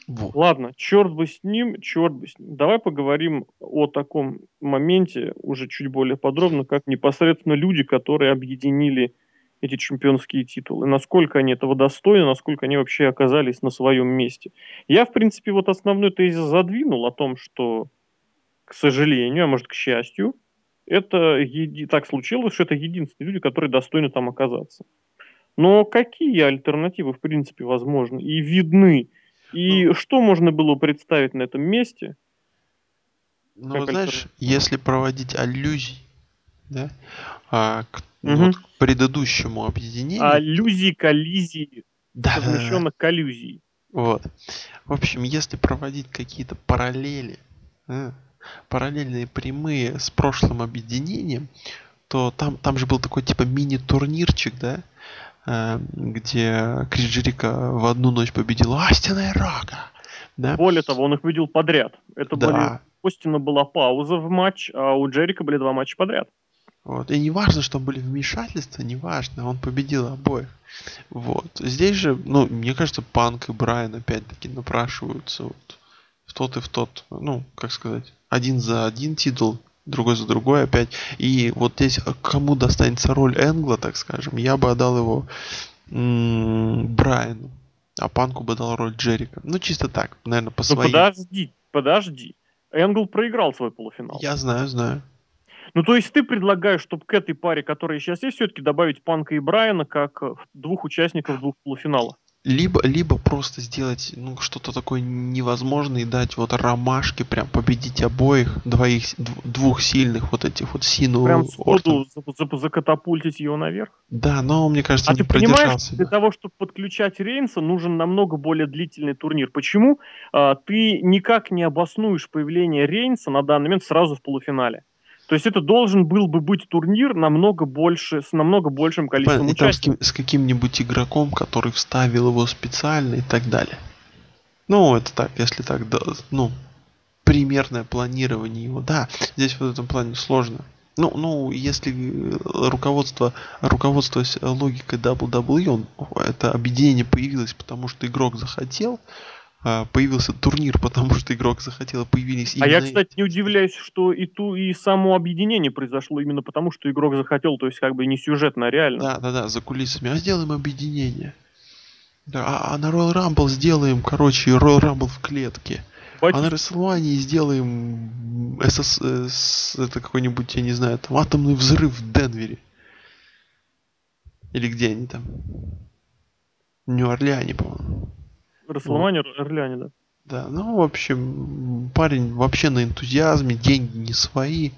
Вот. Ладно, черт бы с ним, черт бы с ним. Давай поговорим о таком моменте уже чуть более подробно, как непосредственно люди, которые объединили эти чемпионские титулы. Насколько они этого достойны, насколько они вообще оказались на своем месте. Я, в принципе, вот основной тезис задвинул о том, что, к сожалению, а может, к счастью, это еди... так случилось, что это единственные люди, которые достойны там оказаться. Но какие альтернативы, в принципе, возможны и видны и ну, что можно было представить на этом месте? Ну, знаешь, если проводить аллюзии, да, а, к, угу. вот, к предыдущему объединению. Аллюзии, коллизии, да, совмещенных да, да. коллюзий. Вот. В общем, если проводить какие-то параллели, да, параллельные прямые с прошлым объединением, то там, там же был такой типа мини-турнирчик, да, Э, где Крис Джерика в одну ночь победил Астина и Рока. Да? Более того, он их победил подряд. Это да. были... У Остина была пауза в матч, а у Джерика были два матча подряд. Вот. И не важно, что были вмешательства, не важно, он победил обоих. Вот. Здесь же, ну, мне кажется, Панк и Брайан опять-таки напрашиваются вот в тот и в тот, ну, как сказать, один за один титул другой за другой опять. И вот здесь а кому достанется роль Энгла, так скажем, я бы отдал его м- Брайану. А Панку бы дал роль Джерика. Ну, чисто так, наверное, по ну, своим. подожди, подожди. Энгл проиграл свой полуфинал. Я знаю, знаю. Ну, то есть ты предлагаешь, чтобы к этой паре, которая сейчас есть, все-таки добавить Панка и Брайана как двух участников двух полуфиналов? Либо либо просто сделать ну что-то такое невозможное и дать вот ромашки прям победить обоих двоих двух сильных вот этих вот Сину прям сходу закатапультить ее наверх? Да но мне кажется а ты понимаешь для того чтобы подключать Рейнса нужен намного более длительный турнир. Почему а, ты никак не обоснуешь появление Рейнса на данный момент сразу в полуфинале то есть это должен был бы быть турнир намного больше, с намного большим количеством участников. С, с каким-нибудь игроком, который вставил его специально и так далее. Ну, это так, если так, да, ну, примерное планирование его. Да, здесь в этом плане сложно. Ну, ну, если руководство, руководствуясь логикой WWE, он, это объединение появилось, потому что игрок захотел, появился турнир, [laughs] потому что игрок захотел, появились А я, кстати, не удивляюсь, что и ту, и само объединение произошло именно потому, что игрок захотел, то есть как бы не сюжетно, а реально. Да, да, да, за кулисами. А сделаем объединение. Да, а, а на Royal Rumble сделаем, короче, Royal Rumble в клетке. Батюшка. А на WrestleMania сделаем СС, это какой-нибудь, я не знаю, там атомный взрыв в Денвере. Или где они там? В Нью-Орлеане, по-моему. Расселмане вот. Орлеане, да. Да, ну, в общем, парень вообще на энтузиазме, деньги не свои.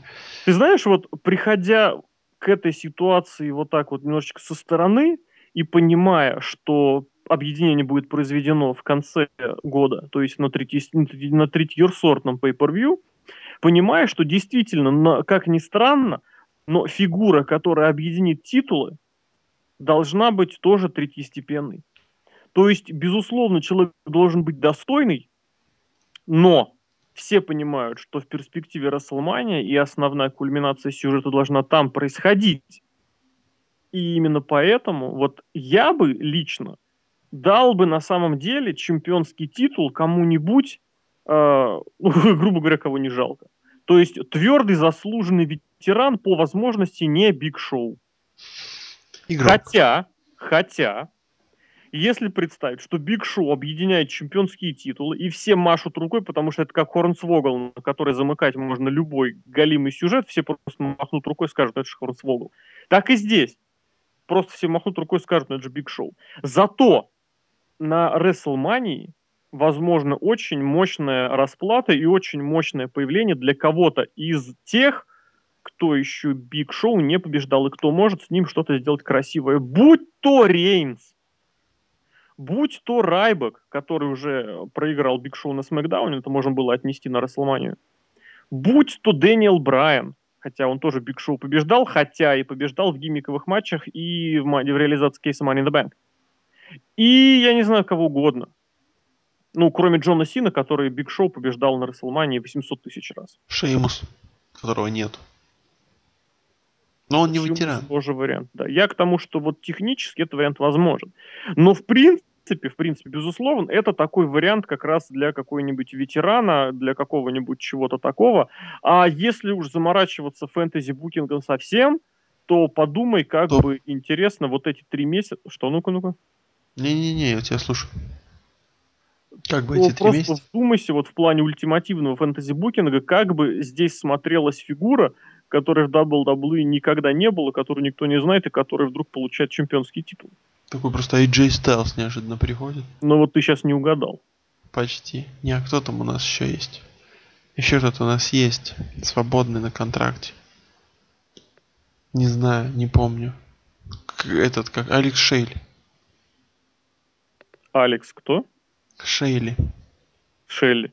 Ты знаешь, вот приходя к этой ситуации вот так вот немножечко со стороны и понимая, что объединение будет произведено в конце года, то есть на, третий, на третьесортном pay-per-view, понимая, что действительно, как ни странно, но фигура, которая объединит титулы, должна быть тоже третьестепенной. То есть, безусловно, человек должен быть достойный, но все понимают, что в перспективе Расселмания и основная кульминация сюжета должна там происходить. И именно поэтому вот я бы лично дал бы на самом деле чемпионский титул кому-нибудь, э, [laughs] грубо говоря, кого не жалко. То есть твердый заслуженный ветеран по возможности не Биг Шоу. Хотя, хотя, если представить, что Биг Шоу объединяет чемпионские титулы, и все машут рукой, потому что это как Хорнсвогл, на который замыкать можно любой галимый сюжет, все просто махнут рукой и скажут, это же Хорнсвогл. Так и здесь. Просто все махнут рукой и скажут, это же Биг Шоу. Зато на WrestleMania возможно очень мощная расплата и очень мощное появление для кого-то из тех, кто еще Биг Шоу не побеждал и кто может с ним что-то сделать красивое. Будь то Рейнс, Будь то Райбек, который уже проиграл Биг Шоу на SmackDown е, это можно было отнести на WrestleMania ю. Будь то Дэниел Брайан, хотя он тоже Биг Шоу побеждал, хотя и побеждал в gimmick овых матчах и в, в реализации кейса Money in the Bank. И я не знаю кого угодно. Ну, кроме Джона Сины, который Биг Шоу побеждал на WrestleMania и 800 тысяч раз. Шеймус, которого нет. Но он не Шеймус ветеран. Тоже вариант, да. Я к тому, что вот технически этот вариант возможен. Но в принципе, в принципе, безусловно, это такой вариант как раз для какой-нибудь ветерана, для какого-нибудь чего-то такого. А если уж заморачиваться фэнтези-букингом совсем, то подумай, как То- бы интересно вот эти три месяца... Что, ну-ка, ну-ка? Не-не-не, я тебя слушаю. Как бы Ну, эти три просто месяца? вдумайся вот в плане ультимативного фэнтези-букинга, как бы здесь смотрелась фигура, которой в WWE никогда не было, которую никто не знает, и которая вдруг получает чемпионский титул. Такой просто AJ Styles неожиданно приходит. Но вот ты сейчас не угадал. Почти. Не, а кто там у нас еще есть? Еще кто-то у нас есть. Свободный на контракте. Не знаю, не помню. Этот, как Алекс Шейли. Алекс кто? Шейли. Шелли.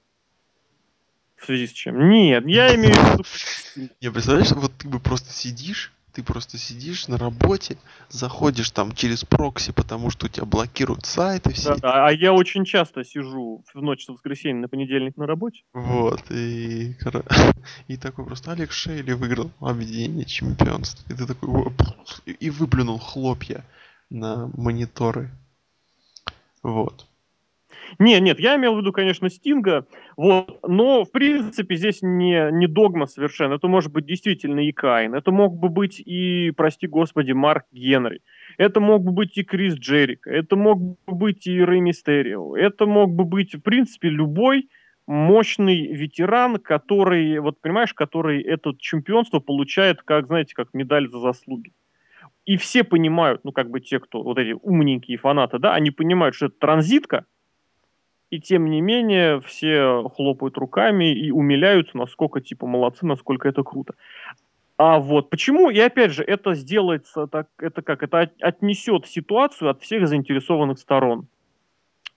В связи с чем? Нет, я имею в виду... Не, представляешь, вот ты бы просто сидишь, ты просто сидишь на работе, заходишь там через прокси, потому что у тебя блокируют сайты все. Да, да, а я очень часто сижу в ночь с воскресенья на понедельник на работе. Вот, и, [laughs] и такой просто Алекс Шейли выиграл объединение чемпионств. И ты такой, и выплюнул хлопья на мониторы. Вот. Не, нет, я имел в виду, конечно, Стинга, вот, но, в принципе, здесь не, не догма совершенно. Это может быть действительно и Кайн, это мог бы быть и, прости господи, Марк Генри, это мог бы быть и Крис Джерика, это мог бы быть и Рэй Мистерио, это мог бы быть, в принципе, любой мощный ветеран, который, вот понимаешь, который это чемпионство получает, как, знаете, как медаль за заслуги. И все понимают, ну, как бы те, кто, вот эти умненькие фанаты, да, они понимают, что это транзитка, и тем не менее все хлопают руками и умиляются, насколько типа молодцы, насколько это круто. А вот почему, и опять же, это сделается так, это как, это от- отнесет ситуацию от всех заинтересованных сторон.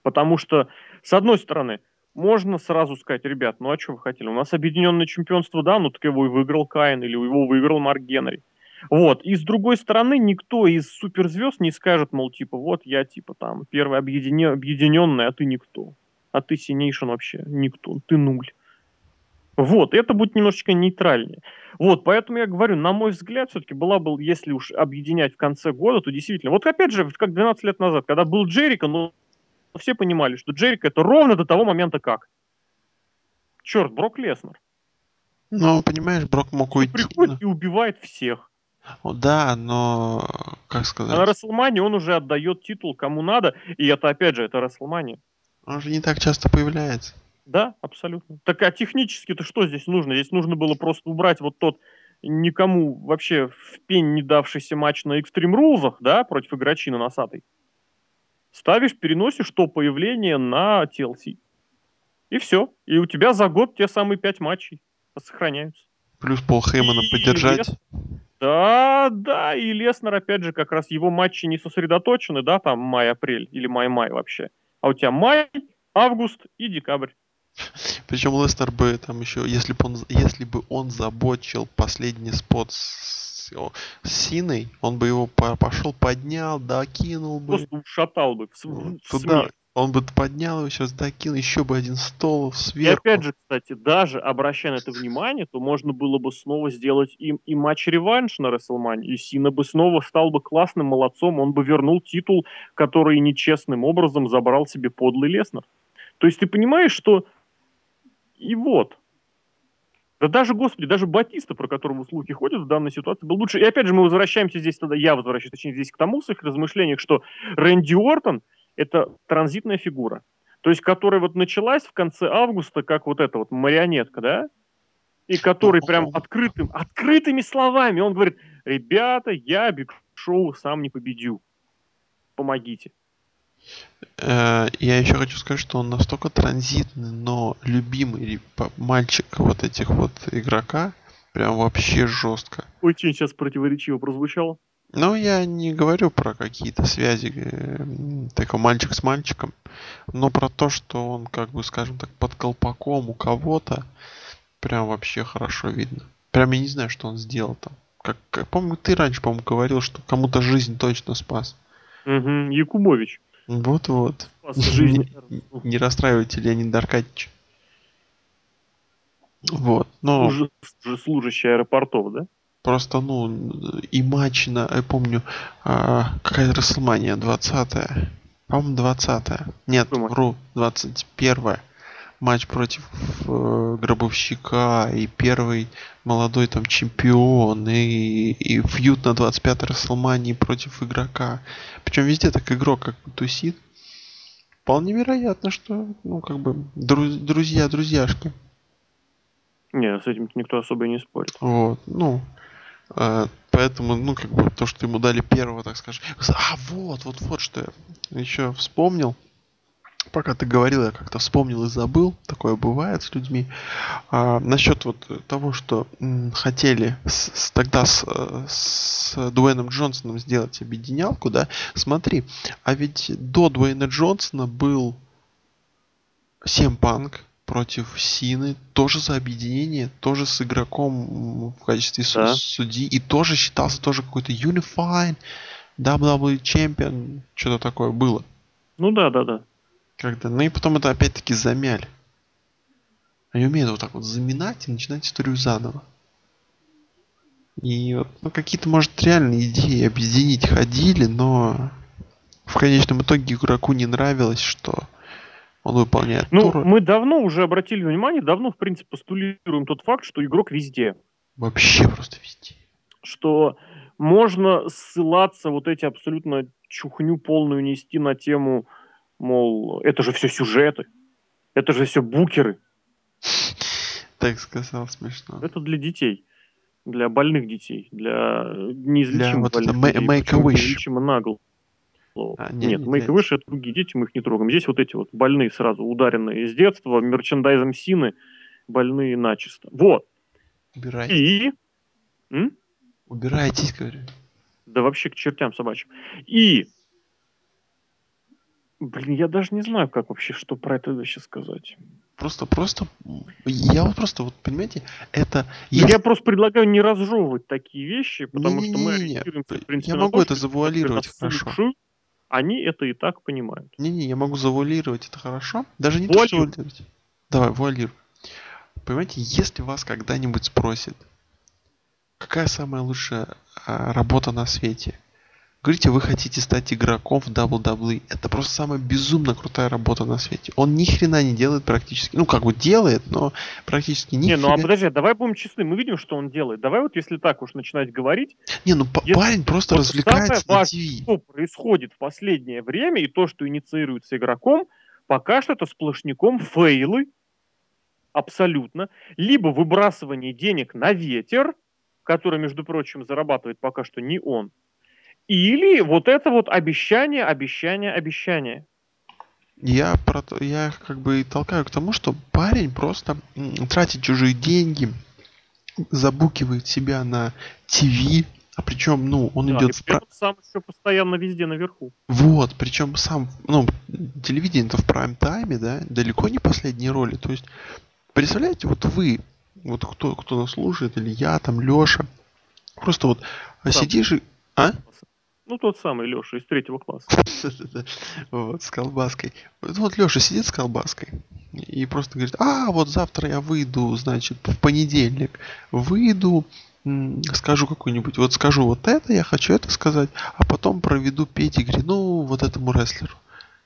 Потому что, с одной стороны, можно сразу сказать, ребят, ну а что вы хотели? У нас объединенное чемпионство, да, ну так его и выиграл Каин, или его выиграл Марк Генри. Вот. И с другой стороны, никто из суперзвезд не скажет, мол, типа, вот я, типа, там, первый объедине- объединенный, а ты никто. А ты Синейшн вообще никто, ты нуль. Вот, это будет немножечко нейтральнее. Вот, поэтому я говорю, на мой взгляд, все-таки была бы, если уж объединять в конце года, то действительно, вот опять же, как 12 лет назад, когда был Джерика, ну, все понимали, что Джерика это ровно до того момента как. Черт, Брок Леснер. Ну, понимаешь, Брок мог уйти. Приходит и убивает всех. ну, да, но, как А на сказать, Расселмане он уже отдает титул кому надо, и это, опять же, это Расселмания. Он же не так часто появляется. Да, абсолютно. Так а технически-то что здесь нужно? Здесь нужно было просто убрать вот тот никому вообще в пень не давшийся матч на Extreme Rules, да, против игрочина носатой. Ставишь, переносишь то появление на TLC. И все. И у тебя за год те самые пять матчей сохраняются. Плюс Пол Хеймана И поддержать. Да, да, и Леснер, опять же, как раз его матчи не сосредоточены, да, там май-апрель или май-май вообще. А у тебя май, август и декабрь. [laughs] Причем Лестер бы там еще, если бы он, если бы он забочил последний спот с, с Синой, он бы его по- пошел, поднял, докинул бы. Просто ушатал бы. в в Туда. Он бы поднял его сейчас, докинул, еще бы один стол И сверху. опять же, кстати, даже обращая на это внимание, то можно было бы снова сделать им и матч-реванш на WrestleMania, и Сина бы снова стал бы классным молодцом, он бы вернул титул, который нечестным образом забрал себе подлый Леснер. То есть ты понимаешь, что и вот. Да даже, господи, даже Батиста, про которого слухи ходят, в данной ситуации был лучше. И опять же, мы возвращаемся здесь тогда, я возвращаюсь, точнее, здесь к тому в своих размышлениях, что Рэнди Уортон – это транзитная фигура. То есть, которая вот началась в конце августа, как вот эта вот марионетка, да? И который прям открытым, открытыми словами, он говорит, ребята, я Биг Шоу сам не победю. Помогите. Э, Я еще хочу сказать, что он настолько транзитный, но любимый мальчик вот этих вот игрока, прям вообще жестко. Очень сейчас противоречиво прозвучало. Ну, я не говорю про какие-то связи, такой мальчик с мальчиком, но про то, что он, как бы, скажем так, под колпаком у кого-то, прям вообще хорошо видно. Прям я не знаю, что он сделал там. Как, как помню, ты раньше, по-моему, говорил, что кому-то жизнь точно спас. Угу, Якубович. Вот-вот. [laughs] Не, не расстраивайте Леонид Аркадьевич. Вот, но... Служ... Служащий аэропортов, да? Просто, ну, и матч на, я помню, а, какая Расселмания, 20-я. По-моему, 20-я. Нет, Какой матч? вру, 21-я. Матч против э, Гробовщика и первый молодой там чемпион и, и фьют на 25-й Расселмании против игрока. Причем везде так игрок как бы тусит. Вполне вероятно, что, ну, как бы, друз- друзья-друзьяшки. Не, с этим никто особо и не спорит. Вот, ну, поэтому, ну, как бы, то, что ему дали первого, так скажем. А, вот, вот, вот, что я еще вспомнил. Пока ты говорил, я как-то вспомнил и забыл. Такое бывает с людьми. А, насчет вот того, что м, хотели с, с- тогда с, э, с Дуэйном Джонсоном сделать объединялку, да? Смотри, а ведь до Дуэйна Джонсона был Сем Панк против Сины, тоже за объединение, тоже с игроком в качестве Да. судьи, и тоже считался тоже какой-то Unified, WWE Champion, что-то такое было. Ну да, да, да. Когда, ну и потом это опять-таки замяли. Они умеют вот так вот заминать и начинать историю заново. И вот, ну, какие-то, может, реальные идеи объединить ходили, но в конечном итоге игроку не нравилось, что он выполняет Ну, ту роль. мы давно уже обратили внимание, давно, в принципе, постулируем тот факт, что игрок везде. Вообще просто везде. Что можно ссылаться, вот эти абсолютно чухню полную нести на тему, мол, это же все сюжеты, это же все букеры, Так сказал смешно. это для детей, для больных детей, для э, неизлечимо вот это больных ма- детей, make a wish. неизлечимо нагло. А, не, Нет, не Make a для- Wish это другие дети, мы их не трогаем. Здесь вот эти вот больные сразу, ударенные с детства, мерчендайзом Сины, больные начисто. Вот. Убирайтесь. И... М? Убирайтесь, говорю. Да вообще к чертям собачьим. И... Блин, я даже не знаю, как вообще, что про это вообще сказать. Просто, просто, я вот просто, вот понимаете, это... Если- Я просто предлагаю не разжевывать такие вещи, потому что мы Не-не-не-не-не. ориентируемся, в принципе, Я могу то, это что завуалировать хорошо. слушают, они это и так понимают. Не-не, я могу завуалировать это хорошо. Даже не то, что Вуалируй. завуалировать. Давай, вуалируй. Понимаете, если вас когда-нибудь спросят, какая самая лучшая а, работа на свете, говорите, вы хотите стать игроком в WWE. Это просто самая безумно крутая работа на свете. Он ни хрена не делает практически. Ну, как бы делает, но практически ни Не, ну а хрена- подожди, давай будем честны, мы видим, что он делает. Давай вот если так уж начинать говорить, Не, ну если- парень просто вот развлекается на ТВ. что происходит в последнее время, и то, что инициируется игроком, пока что это сплошняком фейлы, абсолютно, либо выбрасывание денег на ветер, который, между прочим, зарабатывает пока что не он, или вот это вот обещание, обещание, обещание. Я про то- я как бы и толкаю к тому, что парень просто тратит чужие деньги, забукивает себя на ТВ, а причем, ну, он Да, идет в при пра- этом сам еще постоянно везде наверху. Вот, причем сам, ну, телевидение-то в прайм-тайме, да, далеко не последние роли. То есть, представляете, вот вы, вот кто, кто нас слушает, или я, там, Леша, просто вот Сам. сидишь и... А? Ну, тот самый Леша из третьего класса. [laughs] Вот, с колбаской. Вот, Леша сидит с колбаской и просто говорит, а, вот завтра я выйду, значит, в понедельник выйду, скажу какую-нибудь, вот скажу вот это, я хочу это сказать, а потом проведу педигри, ну, вот этому рестлеру.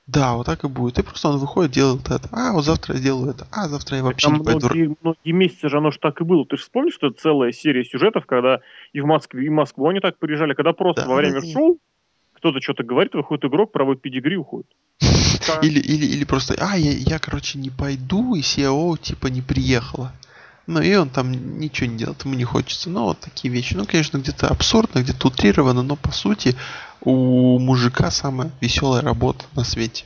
Да, вот так и будет. И просто он выходит, делает это. А, вот завтра я сделаю это. А, завтра я вообще Там не пойду. многие, многие месяцы же оно ж так и было. Ты же вспомнишь, что это целая серия сюжетов, когда и в Москве, и в Москву они так приезжали, когда просто Да, во время да, шоу кто-то что-то говорит, выходит игрок, проводит педигри, уходит. [laughs] Или, или, или просто, а, я, я, короче, не пойду, и SEO типа не приехала. Ну, и он там ничего не делает, ему не хочется. Ну, вот такие вещи. Ну, конечно, где-то абсурдно, где-то утрировано, но по сути у мужика самая веселая работа на свете.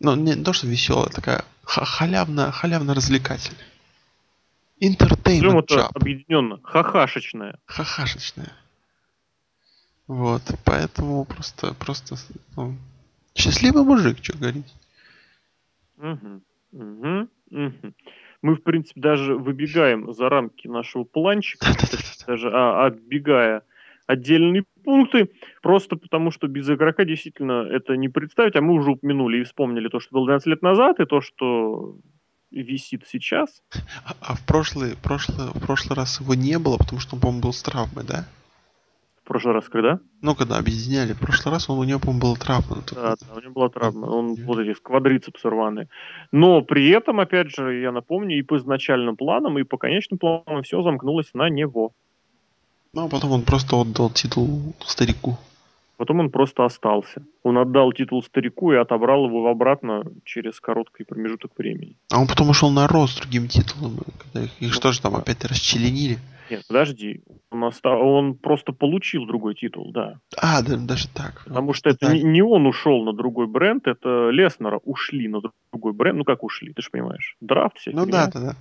Ну, не то, что веселая, такая ха- халявно, халявно развлекательная. Это job. объединенно. Хахашечная. Хахашечная. Вот, поэтому просто, просто ну, счастливый мужик, что говорить. Угу. Угу. Угу. Мы, в принципе, даже выбегаем за рамки нашего планчика, даже а, отбегая отдельные пункты, просто потому что без игрока действительно это не представить, а мы уже упомянули и вспомнили то, что было 12 лет назад, и то, что висит сейчас. А, а в прошлый, прошлый, в прошлый раз его не было, потому что он, по-моему, был с травмой, да? Прошлый раз когда? Ну, когда объединяли. В прошлый раз он, у него, по-моему, была травма. Да, да, у него была травма. Он вот эти квадрицепсы рваные. Но при этом, опять же, я напомню, и по изначальным планам, и по конечным планам все замкнулось на него. Ну, а потом он просто отдал титул старику. Потом он просто остался. Он отдал титул старику и отобрал его обратно через короткий промежуток времени. А он потом ушел на рост с другим титулом. Их, их ну, что же там да. опять расчленили? Нет, подожди. Он, остав... он просто получил другой титул, да. А, да, даже так. Потому что это не, не он ушел на другой бренд, это Леснера ушли на другой бренд. Ну как ушли, ты же понимаешь. Драфт все. Ну да, да, да.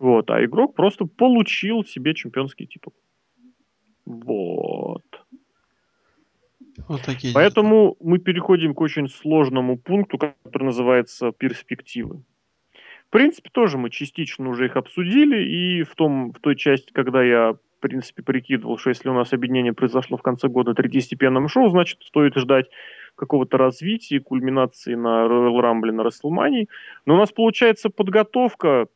Вот, а игрок просто получил себе чемпионский титул. Вот. Вот такие Поэтому мы переходим к очень сложному пункту, который называется перспективы. В принципе, тоже мы частично уже их обсудили, и в, том, в той части, когда я, в принципе, прикидывал, что если у нас объединение произошло в конце года третьестепенным шоу, значит, стоит ждать какого-то развития, кульминации на Royal Rumble, на WrestleMania. Но у нас получается подготовка,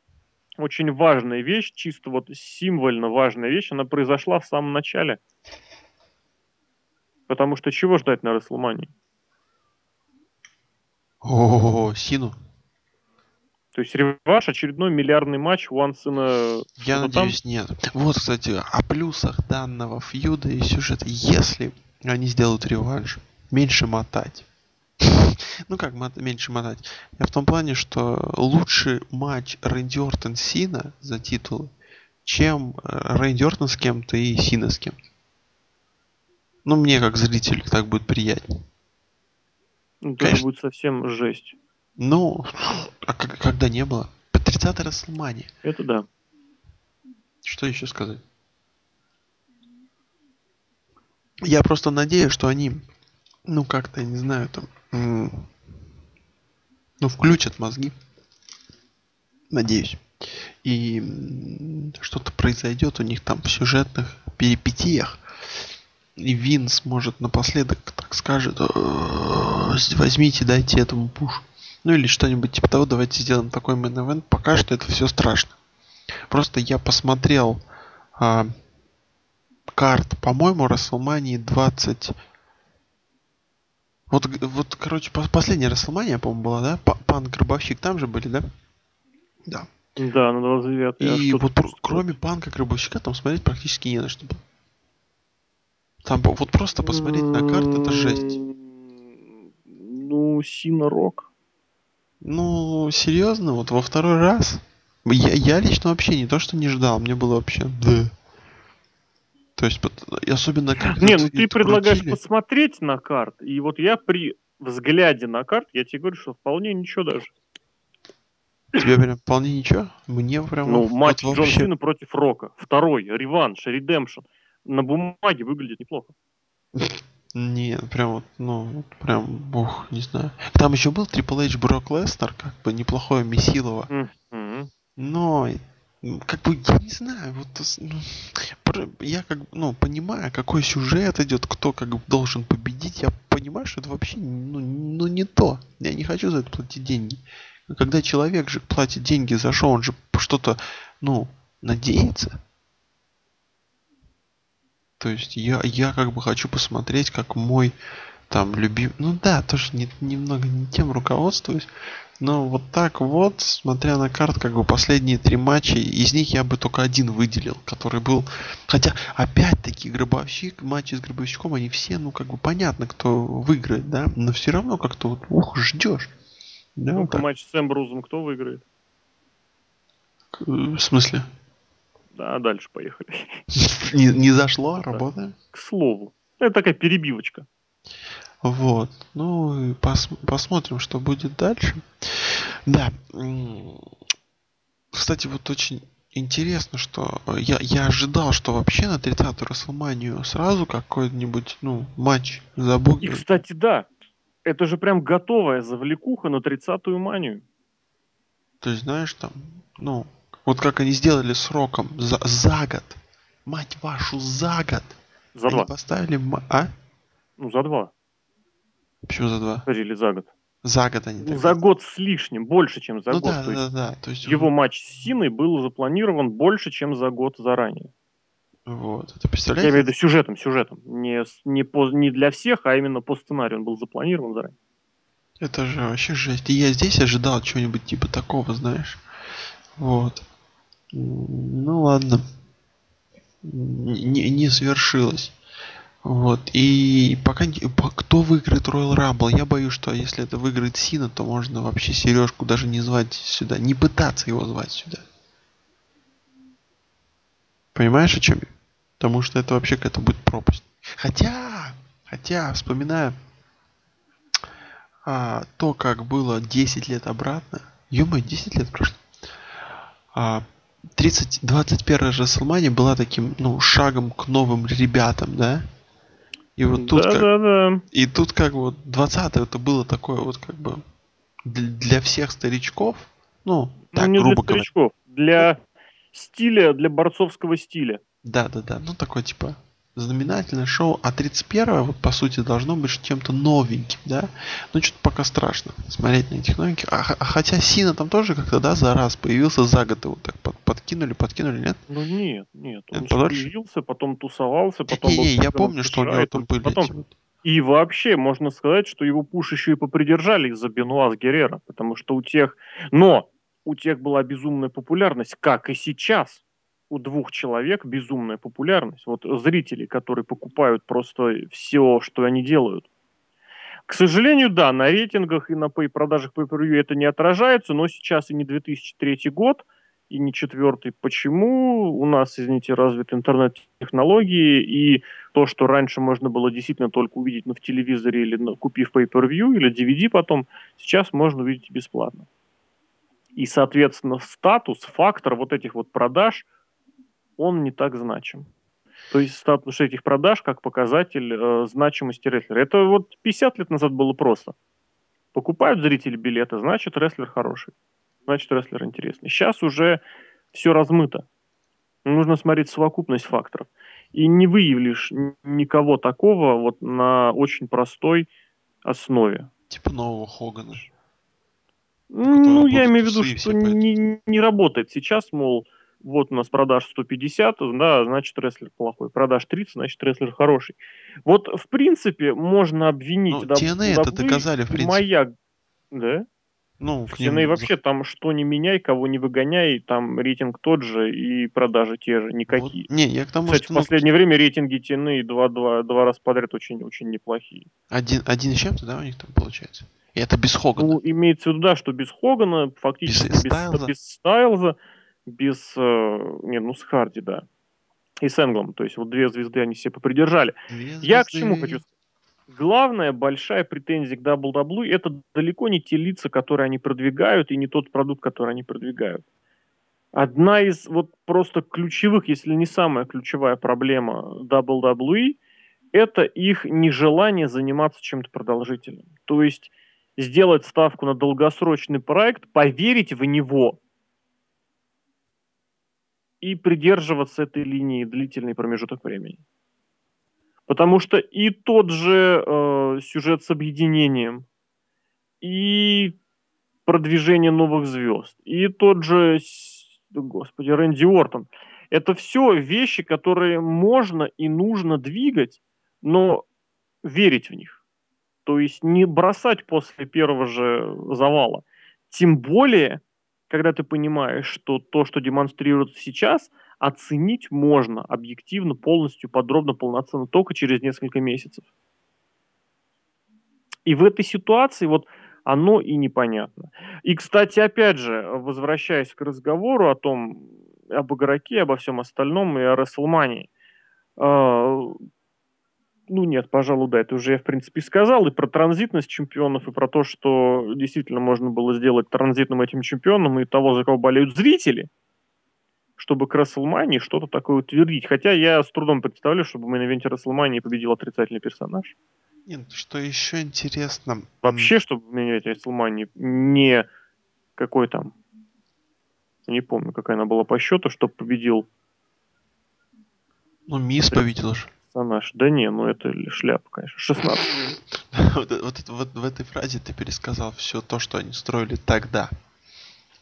очень важная вещь, чисто вот символьно важная вещь, она произошла в самом начале. Потому что чего ждать на Расселмании? О, Сину. То есть реванш, очередной миллиардный матч in Я надеюсь, там? нет. Вот, кстати, о плюсах данного фьюда и сюжета. Если они сделают реванш, меньше мотать. [laughs] Ну как меньше мотать? Я в том плане, что лучший матч Рэнди Ортон Сина за титул, чем э, Рэнди Ортон с кем-то и Сина с кем-то. Ну, мне как зрителю так будет приятнее. Ну, это будет совсем жесть. Ну, а когда не было? По 30-й Расселмане. Это да. Что еще сказать? Я просто надеюсь, что они, ну, как-то, не знаю, там, ну, включат мозги. Надеюсь. И что-то произойдет у них там в сюжетных перипетиях и Винс может напоследок так скажет, возьмите, дайте этому пуш. Ну или что-нибудь типа того, давайте сделаем такой мейн event. Пока что это все страшно. Просто я посмотрел а, карт, по-моему, Расселмании 20... Вот, вот, короче, последняя Расселмания, по-моему, была, да? Пан Гробовщик там же были, да? Да. Да, на 29 И вот кроме Панка Гробовщика там смотреть практически не на что было. Там вот просто посмотреть на карту, это жесть. Ну, Сина Рок. Ну, серьезно, вот во второй раз. Я, я лично вообще не то, что не ждал, мне было вообще да. То есть, особенно как... Не, ну ты предлагаешь крутили. посмотреть на карт, и вот я при взгляде на карт, я тебе говорю, что вполне ничего даже. Тебе прям вполне ничего? Мне прям... Ну, матч вот Джон вообще... Сина против Рока. Второй, реванш, редемпшн на бумаге выглядит неплохо. Не, прям вот, ну, прям, ух, не знаю. Там еще был Triple H Брок Лестер, как бы неплохое Месилово. Mm-hmm. Но, как бы, я не знаю, вот, ну, я как ну, понимаю, какой сюжет идет, кто как бы должен победить. Я понимаю, что это вообще, ну, ну не то. Я не хочу за это платить деньги. Когда человек же платит деньги за шоу, он же что-то, ну, надеется. То есть я, я как бы хочу посмотреть, как мой там любим... Ну да, тоже не, немного не тем руководствуюсь. Но вот так вот, смотря на карт, как бы последние три матча, из них я бы только один выделил, который был... Хотя, опять-таки, Гробовщик, матчи с Гробовщиком, они все, ну, как бы понятно, кто выиграет, да? Но все равно как-то вот, ух, ждешь. Да, ну, вот матч с Эмбрузом кто выиграет? В смысле? Да, дальше поехали. [laughs] Не, не зашло, работаем. К слову. Это такая перебивочка. Вот. Ну, пос, посмотрим, что будет дальше. Да. Кстати, вот очень интересно, что я, я ожидал, что вообще на 30-ю Расселманию сразу какой-нибудь, ну, матч за бог... И, кстати, да, это же прям готовая завлекуха на 30-ю манию. То есть, знаешь, там, ну, вот как они сделали с Роком за, за год. Мать вашу, за год. За они два. поставили... А? Ну, за два. Почему за два? Или за год. За год они ну, За год с лишним, больше, чем за ну, год. Да, То да, есть да, да. То есть его уже- матч с Синой был запланирован больше, чем за год заранее. Вот. Это Я представляете? имею в виду сюжетом, сюжетом. Не, не, по, не для всех, а именно по сценарию он был запланирован заранее. Это же вообще жесть. И я здесь ожидал чего-нибудь типа такого, знаешь. Вот. Ну ладно. Не, не свершилось. Вот. И пока кто выиграет Royal Rumble, я боюсь, что если это выиграет Сина, то можно вообще Сережку даже не звать сюда, не пытаться его звать сюда. Понимаешь, о чем? Потому что это вообще какая-то будет пропасть. Хотя, хотя, вспоминая а, то, как было 10 лет обратно. ё 10 лет прошло. А, 30, 21 Расселмания была таким, ну, шагом к новым ребятам, да? И вот тут как, Да-да-да. и тут как бы вот 20 это было такое вот как бы для, всех старичков, ну, так, ну, не грубо для говоря. старичков. Для стиля, для борцовского стиля. Да, да, да. Ну, такое типа знаменательное шоу. А 31 вот по сути должно быть чем-то новеньким, да? Ну, что-то пока страшно смотреть на этих новеньких. А, а хотя Сина там тоже как-то, да, за раз появился за год его так под- подкинули, подкинули, нет? Ну нет, нет. Он Нет, появился, потом тусовался, потом был Не-не-не, я помню, что у него там были потом эти вот... И вообще, можно сказать, что его пуш еще и попридержали из-за Бенуа с Геррера, потому что у тех... Но у тех была безумная популярность, как и сейчас. У двух человек безумная популярность. Вот зрители, которые покупают просто все, что они делают. К сожалению, да, на рейтингах и на продажах по это не отражается, но сейчас и не 2003 год, и не четвертый. Почему? У нас, извините, развиты интернет-технологии, и то, что раньше можно было действительно только увидеть ну, в телевизоре или ну, купив pay-per-view или DVD потом, сейчас можно увидеть бесплатно. И, соответственно, статус, фактор вот этих вот продаж, он не так значим. То есть статус этих продаж как показатель э, значимости рестлера. Это вот 50 лет назад было просто. Покупают зрители билеты, значит рестлер хороший. Значит рестлер интересный. Сейчас уже все размыто. Нужно смотреть совокупность факторов. И не выявишь никого такого вот на очень простой основе. Типа нового Хогана. Ну, я имею в виду, что не, не работает сейчас, мол, вот у нас продаж 150, да, значит рестлер плохой. Продаж 30, значит рестлер хороший. Вот, в принципе, можно обвинить Ну, TNA это WWE, доказали, в принципе. моя... Да? Ну, В TNA ним... вообще там что не меняй, кого не выгоняй, там рейтинг тот же и продажи те же, Вот- никакие. Не, я к тому, Кстати, что в ну, последнее время рейтинги TNA два, два, два раза подряд очень-очень неплохие. один, один с чем-то, да, у них там получается? И это без Хогана. Ну, имеется в виду, да, что без Хогана, фактически Без без, Стайлза. без Стайлза, без, э, не, ну, с Харди, да, и с Энглом. То есть вот две звезды они себе попридержали. Две Я к чему хочу сказать? Главная большая претензия к WWE – это далеко не те лица, которые они продвигают, и не тот продукт, который они продвигают. Одна из вот просто ключевых, если не самая ключевая проблема WWE – это их нежелание заниматься чем-то продолжительным. То есть сделать ставку на долгосрочный проект, поверить в него и придерживаться этой линии длительный промежуток времени. Потому что и тот же э, сюжет с объединением, и продвижение новых звезд, и тот же, господи, Рэнди Уортон. Это все вещи, которые можно и нужно двигать, но верить в них. То есть не бросать после первого же завала. Тем более, когда ты понимаешь, что то, что демонстрируется сейчас, оценить можно объективно, полностью, подробно, полноценно только через несколько месяцев. И в этой ситуации вот оно и непонятно. И, кстати, опять же, возвращаясь к разговору о том, об игроке, обо всем остальном и о WrestleMania и. Ну нет, пожалуй, да, это уже я, в принципе, сказал. И про транзитность чемпионов, и про то, что действительно можно было сделать транзитным этим чемпионом, и того, за кого болеют зрители. чтобы к WrestleMania что-то такое утвердить. Хотя я с трудом представляю, чтобы в main event е WrestleMania победил отрицательный персонаж. Нет, что еще интересно... Вообще, чтобы main event е WrestleMania не какой там... Не помню, какая она была по счету, чтобы победил... Ну, Миз победил же. Персонаж. Да не, ну это шляпа, конечно. 16. [laughs] вот, вот, вот в этой фразе ты пересказал все то, что они строили тогда.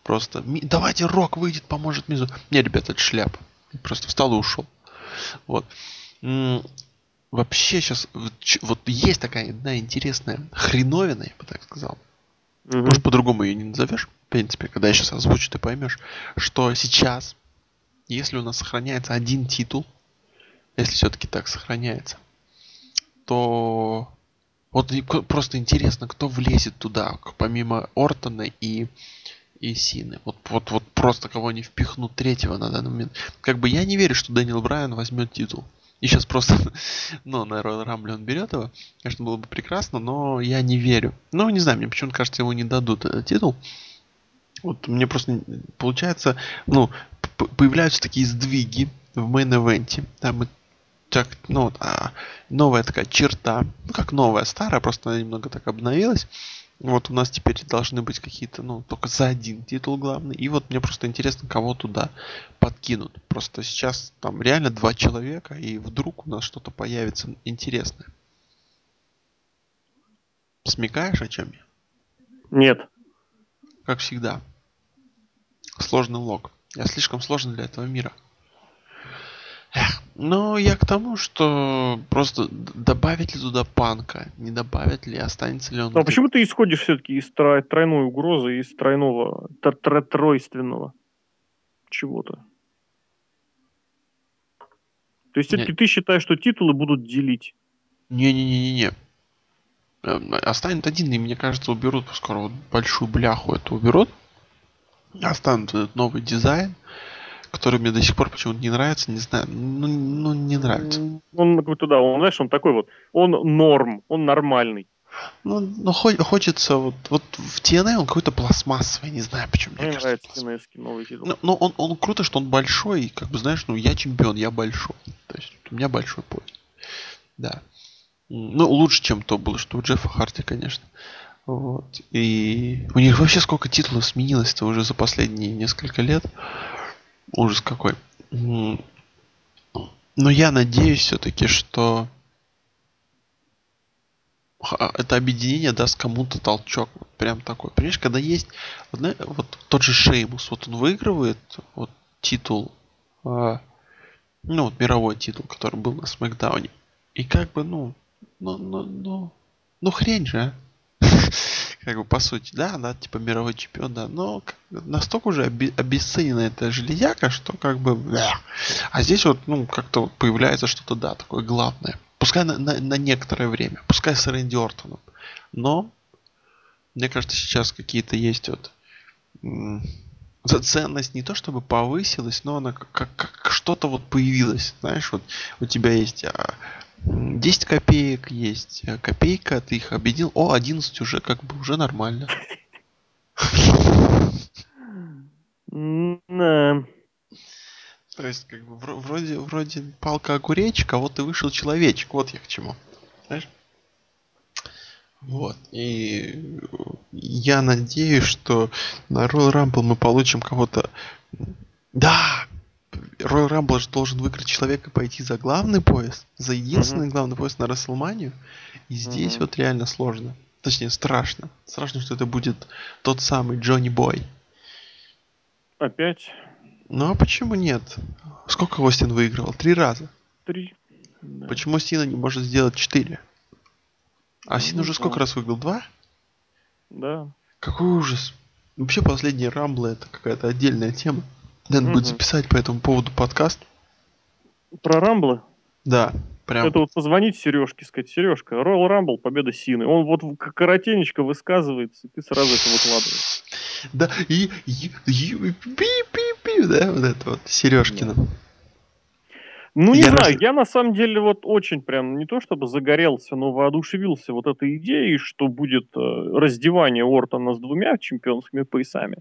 Просто давайте Рок выйдет, поможет Мизу. Не, ребята, это шляпа. Просто встал и ушел. Вот. Вообще сейчас вот есть такая одна интересная хреновина, я бы так сказал. Угу. Может, по-другому ее не назовешь. В принципе, когда я сейчас озвучу, ты поймешь, что сейчас, если у нас сохраняется один титул, если все-таки так сохраняется, то вот просто интересно, кто влезет туда, помимо Ортона и и Сины. Вот, вот, вот просто кого они впихнут третьего на данный момент. Как бы я не верю, что Дэниел Брайан возьмет титул. И сейчас просто, [laughs] ну, на Royal Rumble он берет его. Конечно, было бы прекрасно, но я не верю. Ну, не знаю, мне почему-то кажется, его не дадут этот титул. Вот мне просто получается, ну, появляются такие сдвиги в мейн-эвенте. Там так, ну, а, новая такая черта. Ну, как новая, старая, просто она немного так обновилась. Вот у нас теперь должны быть какие-то, ну, только за один титул главный. И вот мне просто интересно, кого туда подкинут. Просто сейчас там реально два человека, и вдруг у нас что-то появится интересное. Смекаешь, о чем я? Нет. Как всегда. Сложный лог. Я слишком сложный для этого мира. Ну, я к тому, что просто добавить ли туда панка, не добавить ли, останется ли он... А почему ты исходишь все-таки из тройной угрозы, из тройного, тройственного чего-то? То есть все-таки ты считаешь, что титулы будут делить? Не-не-не-не-не. Эм, останет один, и мне кажется, уберут скоро вот большую бляху эту уберут. Останут этот новый дизайн который мне до сих пор почему-то не нравится, не знаю, ну, ну не нравится. Он какой-то, да, он, знаешь, он такой вот, он норм, он нормальный. Ну, ну хочется вот, вот в TNA он какой-то пластмассовый, не знаю почему. Мне, мне нравится TNA новый титул. Ну, ну он, он круто, что он большой, и как бы знаешь, ну я чемпион, я большой. То есть у меня большой пояс. Да. Ну, лучше, чем то было, что у Джеффа Харти, конечно. Вот. И у них вообще сколько титулов сменилось-то уже за последние несколько лет. Ужас какой. Но я надеюсь все-таки, что это объединение даст кому-то толчок. Вот прям такой. Понимаешь, когда есть вот, вот тот же Шеймус, вот он выигрывает вот титул, э, ну вот мировой титул, который был на Смакдауне. И как бы, ну, ну, ну, ну, ну хрень же, а [laughs] как бы по сути, да, да, типа мировой чемпион, да, но настолько уже оби- обесценена эта железяка, что как бы, да. а здесь вот, ну, как-то вот появляется что-то, да, такое главное. Пускай на, на, на некоторое время, пускай с Рэнди Ортоном, но мне кажется, сейчас какие-то есть вот ценность не то чтобы повысилась, но она как, как, как что-то вот появилось. Знаешь, вот у тебя есть а, 10 копеек есть. Э, копейка, ты их объединил. О, 11 уже как бы уже нормально. Да. То есть, как бы, вроде, вроде палка огуречек, а вот и вышел человечек. Вот я к чему. Знаешь? Вот. И я надеюсь, что на Royal Rumble мы получим кого-то... Да! Royal Rumble же должен выиграть человек и пойти за главный пояс, за единственный uh-huh. главный пояс на Расселманию. И здесь uh-huh. вот реально сложно. Точнее, страшно. Страшно, что это будет тот самый Джонни Бой. Опять? Ну а почему нет? Сколько Остин выигрывал? Три раза. Три. Да. Почему Сина не может сделать четыре? А ну, Син уже сколько раз выиграл? Два? Да. Какой ужас. Вообще последние рамблы это какая-то отдельная тема. Надо угу. будет записать по этому поводу подкаст. Про рамблы? Да, прям. Это вот позвонить Сережке, сказать, Сережка, Royal Rumble, победа Сины. Он вот коротенечко высказывается, и ты сразу это выкладываешь. Да, и, и, и, пи, пи, пи, да, вот это вот, Сережкина. Да. Ну, не я знаю, раз... я на самом деле вот очень прям не то чтобы загорелся, но воодушевился вот этой идеей, что будет э, раздевание Ортона с двумя чемпионскими поясами.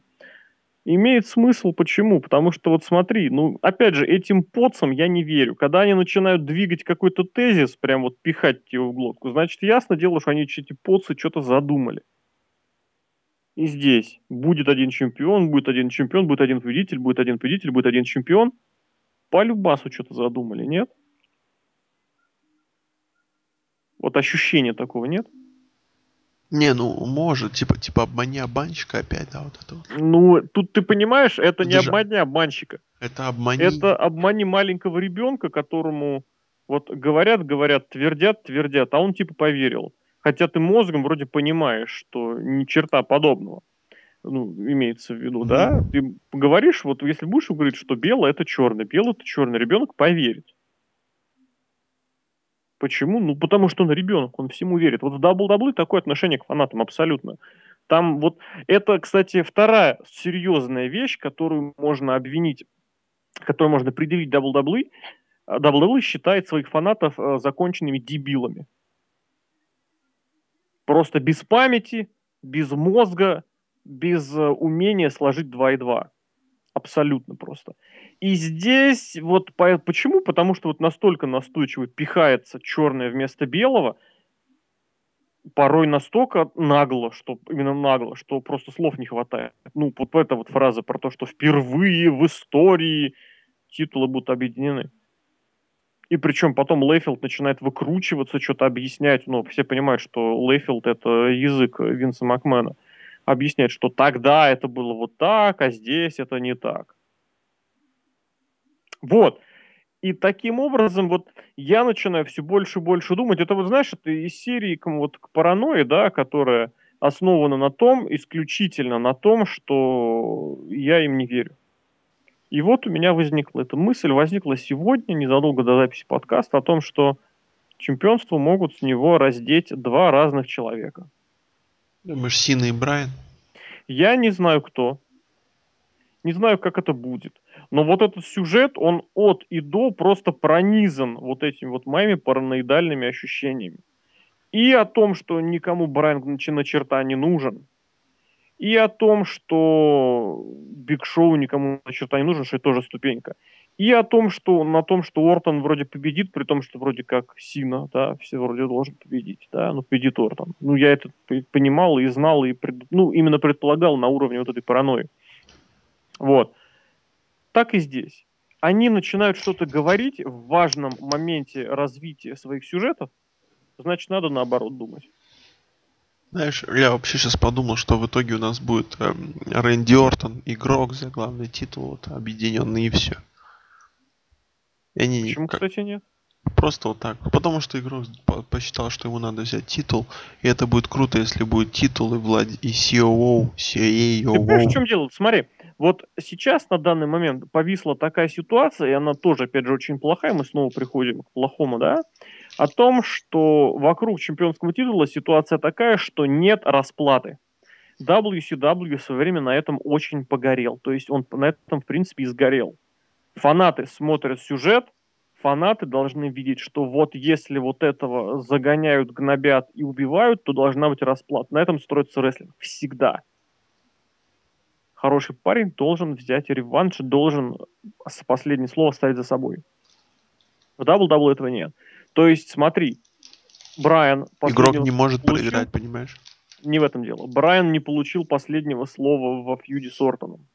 Имеет смысл, почему? Потому что вот смотри, ну, опять же, этим поцам я не верю. Когда они начинают двигать какой-то тезис, прям вот пихать его в глотку, значит, ясно дело, что они эти поцы что-то задумали. И здесь будет один чемпион, будет один чемпион, будет один победитель, будет один победитель, будет один чемпион. По любасу что-то задумали, нет? Вот ощущения такого нет? Не, ну может, типа, типа обмани обманщика опять, да, вот это вот. Ну, тут ты понимаешь, это не Даже- обмани обманщика. Это обмани. Это обмани маленького ребенка, которому вот говорят, говорят, твердят, твердят, а он типа поверил. Хотя ты мозгом вроде понимаешь, что ни черта подобного. Ну, имеется в виду, да? Ты говоришь, вот если будешь говорить, что белое это черное, белое это черное, ребенок поверит. Почему? Ну, потому что он ребенок, он всему верит. Вот в WWE такое отношение к фанатам абсолютно. Там вот это, кстати, вторая серьезная вещь, которую можно обвинить, которую можно предъявить WWE. WWE считает своих фанатов э, законченными дебилами. Просто без памяти, без мозга, без э, умения сложить 2 и 2. Абсолютно просто. И здесь вот по- почему? Потому что вот настолько настойчиво пихается черное вместо белого, порой настолько нагло, что именно нагло, что просто слов не хватает. Ну, вот эта вот фраза про то, что впервые в истории титулы будут объединены. И причем потом Лейфилд начинает выкручиваться, что-то объяснять. Ну, все понимают, что Лейфилд это язык Винса Макмена. Объяснять, что тогда это было вот так, а здесь это не так. Вот. И таким образом вот я начинаю все больше и больше думать. Это вот, знаешь, это из серии к, вот, к паранойи, да, которая основана на том, исключительно на том, что я им не верю. И вот у меня возникла эта мысль, возникла сегодня, незадолго до записи подкаста, о том, что чемпионство могут с него раздеть два разных человека. Думаешь, Сина и Брайан? Я не знаю кто, не знаю, как это будет. Но вот этот сюжет, он от и до просто пронизан вот этими вот моими параноидальными ощущениями. И о том, что никому Брайан на черта не нужен. И о том, что Биг Шоу никому на черта не нужен, что это тоже ступенька. И о том, что на том, что Ортон вроде победит, при том, что вроде как Сина, да, все вроде должен победить, да, ну победит Ортон. Ну я это понимал и знал, и пред, ну именно предполагал на уровне вот этой паранойи. Вот. Так и здесь. Они начинают что-то говорить в важном моменте развития своих сюжетов, значит, надо наоборот думать. Знаешь, я вообще сейчас подумал, что в итоге у нас будет эм, Рэнди Ортон, игрок за главный титул, вот, объединенный и все. И они Почему, как... кстати, нет? Просто вот так. Потому что игрок посчитал, что ему надо взять титул. И это будет круто, если будет титул и, влад... и COO, CAO. Ты понимаешь, в чем дело? Смотри, вот сейчас на данный момент повисла такая ситуация, и она тоже, опять же, очень плохая, мы снова приходим к плохому, да, о том, что вокруг чемпионского титула ситуация такая, что нет расплаты. WCW в свое время на этом очень погорел, то есть он на этом, в принципе, и сгорел. Фанаты смотрят сюжет, фанаты должны видеть, что вот если вот этого загоняют, гнобят и убивают, то должна быть расплата. На этом строится рестлинг. Всегда хороший парень должен взять реванш, должен последнее слово ставить за собой. В WWE этого нет. То есть, смотри, Брайан... Игрок не может получил, проиграть, понимаешь? Не в этом дело. Брайан не получил последнего слова во фьюде с Ортоном.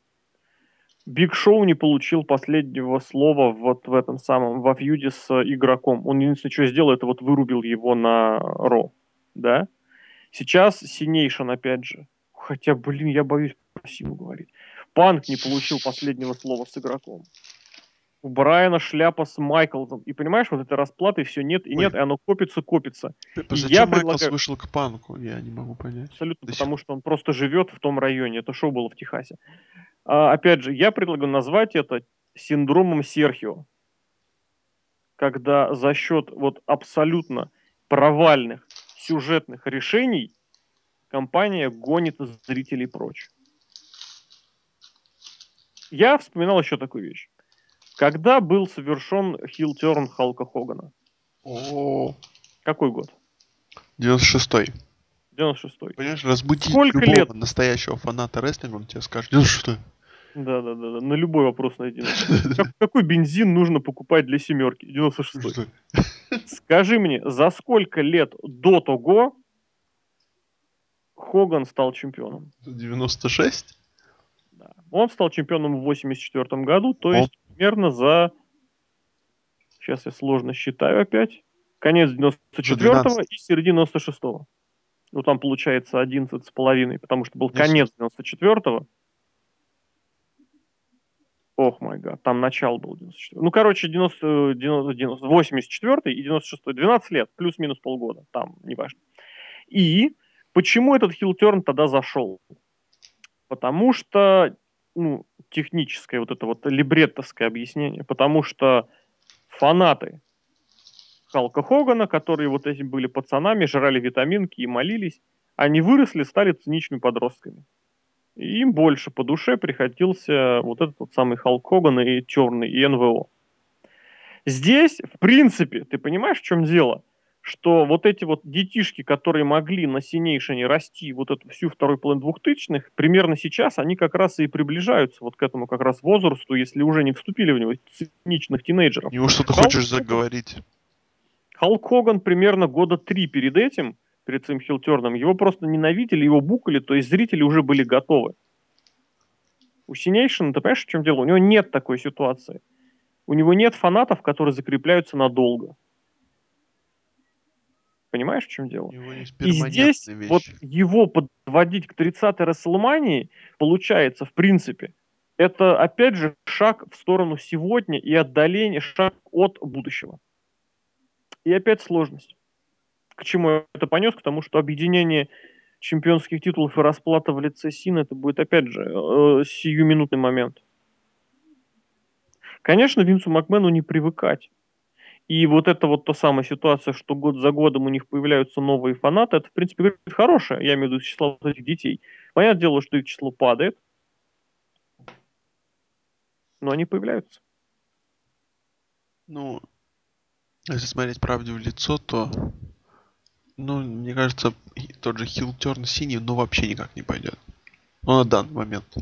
Биг Шоу не получил последнего слова вот в этом самом, во фьюде с игроком. Он единственное, что сделал, это вот вырубил его на Raw. Да? Сейчас Cena Nation, опять же. Хотя, блин, я боюсь красиво говорить. Панк не получил последнего слова с игроком. У Брайана шляпа с Майклзом. И понимаешь, вот этой расплаты все нет и Ой. нет, и оно копится, копится. Зачем я Майклс предлагаю... вышел к Панку? Я не могу понять. Абсолютно, До потому что он просто живет в том районе. Это шоу было в Техасе. А, опять же, я предлагаю назвать это синдромом Серхио. Когда за счет вот абсолютно провальных сюжетных решений компания гонит зрителей прочь я вспоминал еще такую вещь. Когда был совершен хилтерн Халка Хогана? О, Какой год? 96-й. 96-й. Понимаешь, разбудить Сколько любого лет? настоящего фаната рестлинга, он тебе скажет, 96-й. Да, да, да, да. На любой вопрос найди. [laughs] Какой бензин нужно покупать для семерки? 96 [laughs] Скажи мне, за сколько лет до того Хоган стал чемпионом? 96? Да. Он стал чемпионом в 84 году, то есть примерно за... Сейчас я сложно считаю опять. Конец 94-го и середина 96-го. Ну, там получается 11 с половиной, потому что был конец 94-го. Ох, май гад, там начало было 94 Ну, короче, 90, 90, 90, 84 и 96 12 лет, плюс-минус полгода, там, неважно. И почему этот хилтерн тогда зашел? Потому что, ну, техническое вот это вот либреттовское объяснение, потому что фанаты Халка Хогана, которые вот этим были пацанами, жрали витаминки и молились, они выросли, стали циничными подростками. И им больше по душе приходился вот этот вот самый Халк Хоган и черный, и НВО. Здесь, в принципе, ты понимаешь, в чем дело? Что вот эти вот детишки, которые могли на синейшине расти вот эту всю вторую половину двухтысячных, примерно сейчас они как раз и приближаются вот к этому как раз возрасту, если уже не вступили в него циничных тинейджеров. Неужто что ты хочешь заговорить? Халк Хоган примерно года три перед этим, перед своим хилтерном, его просто ненавидели, его букали, то есть зрители уже были готовы. У Синейшина, ты понимаешь, в чем дело? У него нет такой ситуации. У него нет фанатов, которые закрепляются надолго. Понимаешь, в чем дело? И здесь вещи. вот его подводить к 30-й Расселмании получается, в принципе, это опять же шаг в сторону сегодня и отдаление, шаг от будущего. И опять сложность. К чему я это понес? К тому, что объединение чемпионских титулов и расплата в лице Сина, это будет, опять же, э, сиюминутный момент. Конечно, Винсу Макмену не привыкать. И вот это вот та самая ситуация, что год за годом у них появляются новые фанаты, это, в принципе, хорошее, я имею в виду число этих детей. Понятное дело, что их число падает, но они появляются. Ну, если смотреть правде в лицо, то, ну, мне кажется, тот же Хилл Терн синий, ну, вообще никак не пойдет. Ну, на данный момент.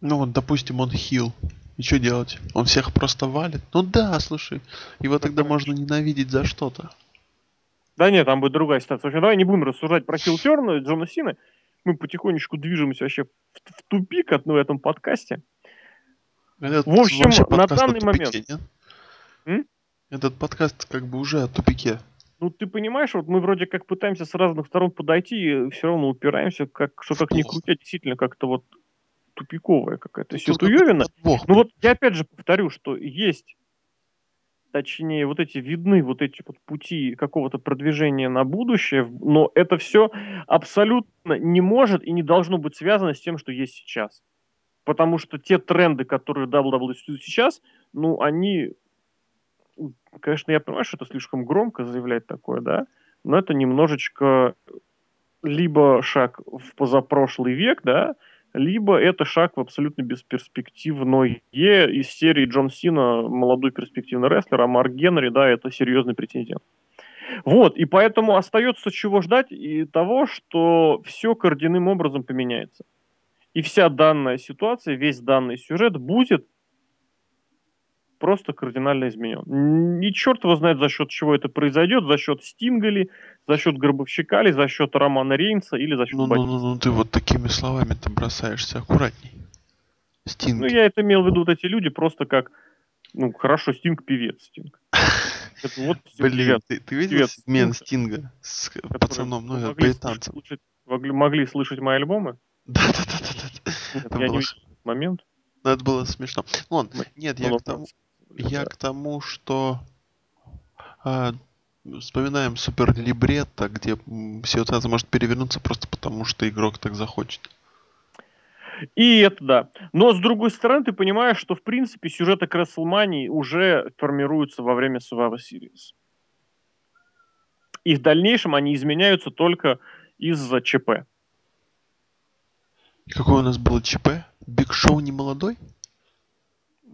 Ну, вот, допустим, он хил. И что делать? Он всех просто валит? Ну да, слушай, его тогда можно ненавидеть за что-то. Да нет, там будет другая ситуация. В общем, давай не будем рассуждать про Хилл Терна, Джона Сина. Мы потихонечку движемся вообще в, в тупик от, ну, в этом подкасте. Этот в общем, на данный момент... Нет? Этот подкаст как бы уже о тупике. Ну, ты понимаешь, вот мы вроде как пытаемся с разных сторон подойти, и все равно упираемся, как, что как ни крутя, действительно как-то вот тупиковая какая-то ситуевина. Ну вот я опять же повторю, что есть точнее, вот эти видны вот эти вот пути какого-то продвижения на будущее, но это все абсолютно не может и не должно быть связано с тем, что есть сейчас. Потому что те тренды, которые WWE сейчас, ну, они, конечно, я понимаю, что это слишком громко заявлять такое, да, но это немножечко либо шаг в позапрошлый век, да, либо это шаг в абсолютно бесперспективное из серии Джон Сина, молодой перспективный рестлер, а Марк Генри, да, это серьезный претендент. Вот, и поэтому остается чего ждать и того, что все кардинальным образом поменяется. И вся данная ситуация, весь данный сюжет будет просто кардинально изменен. И черт его знает, за счет чего это произойдет, за счет Стингали, за счет Гробовщика, или за счет Романа Рейнса, или за счет ну, ну, ну, ну, ты вот такими словами-то бросаешься аккуратней. Стинг. Ну, я это имел в виду, вот эти люди просто как, ну, хорошо, Стинг певец, Стинг. [laughs] Это вот Блин, ты, ты видел сегмент Стинга с пацаном, ну, британцем? Могли, могли слышать мои альбомы? Да-да-да. Я не момент. Ну, это было смешно. Вон, нет, я к тому, я к тому, что а, вспоминаем супер либретто, где ситуация может перевернуться просто потому, что игрок так захочет. И это да. Но с другой стороны, ты понимаешь, что в принципе сюжеты к WrestleMania уже формируются во время Survivor Series. И в дальнейшем они изменяются только из-за ЧП. Какое у нас было ЧП? Биг Шоу не молодой?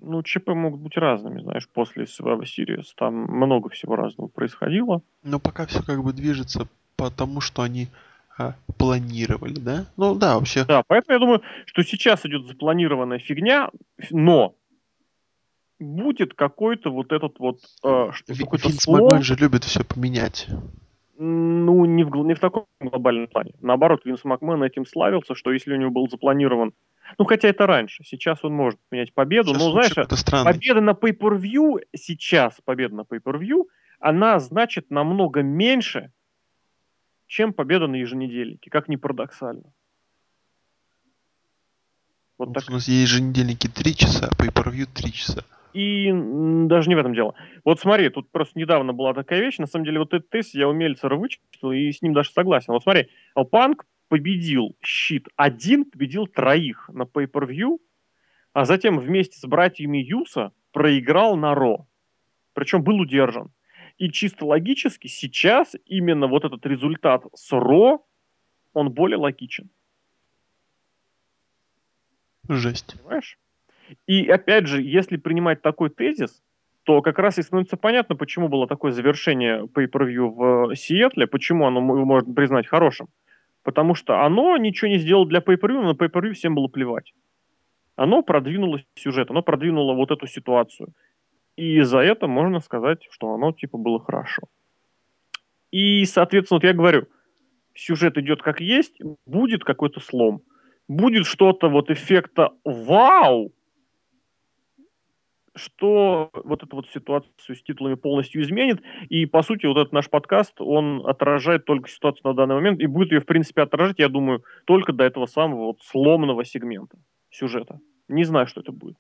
Ну, ЧП могут быть разными, знаешь, после Survivor Series. Там много всего разного происходило. Но пока все как бы движется потому, что они а, планировали, да? Ну да, вообще. Да, поэтому я думаю, что сейчас идет запланированная фигня, но будет какой-то вот этот вот э, Винс слом. Макмен же любит все поменять. Ну, не в, не в таком глобальном плане. Наоборот, Винс Макмен этим славился, что если у него был запланирован... Ну, хотя это раньше. Сейчас он может менять победу. Сейчас но, знаешь, победа на Pay-Per-View сейчас, победа на Pay-Per-View, она значит намного меньше, чем победа на еженедельнике, как ни парадоксально. Вот Вот так. У нас есть еженедельники 3 часа, а pay-per-view 3 часа. И даже не в этом дело. Вот смотри, тут просто недавно была такая вещь. На самом деле, вот этот тест я у Мельцера вычислил и с ним даже согласен. Вот смотри, а Панк победил щит один, победил троих на Pay-Per-View, а затем вместе с братьями Юса проиграл на Ро. Причем был удержан. И чисто логически сейчас именно вот этот результат с Ро, он более логичен. Жесть. Понимаешь? И опять же, если принимать такой тезис, то как раз и становится понятно, почему было такое завершение pay-per-view в Сиэтле, почему оно можно признать хорошим. Потому что оно ничего не сделало для pay-per-view, но на pay-per-view всем было плевать. Оно продвинуло сюжет, оно продвинуло вот эту ситуацию. И за это можно сказать, что оно типа было хорошо. И, соответственно, вот я говорю, сюжет идет как есть, будет какой-то слом. Будет что-то вот эффекта «Вау!», что вот эту вот ситуацию с титулами полностью изменит. И, по сути, вот этот наш подкаст, он отражает только ситуацию на данный момент, и будет ее, в принципе, отражать, я думаю, только до этого самого вот сломанного сегмента сюжета. Не знаю, что это будет.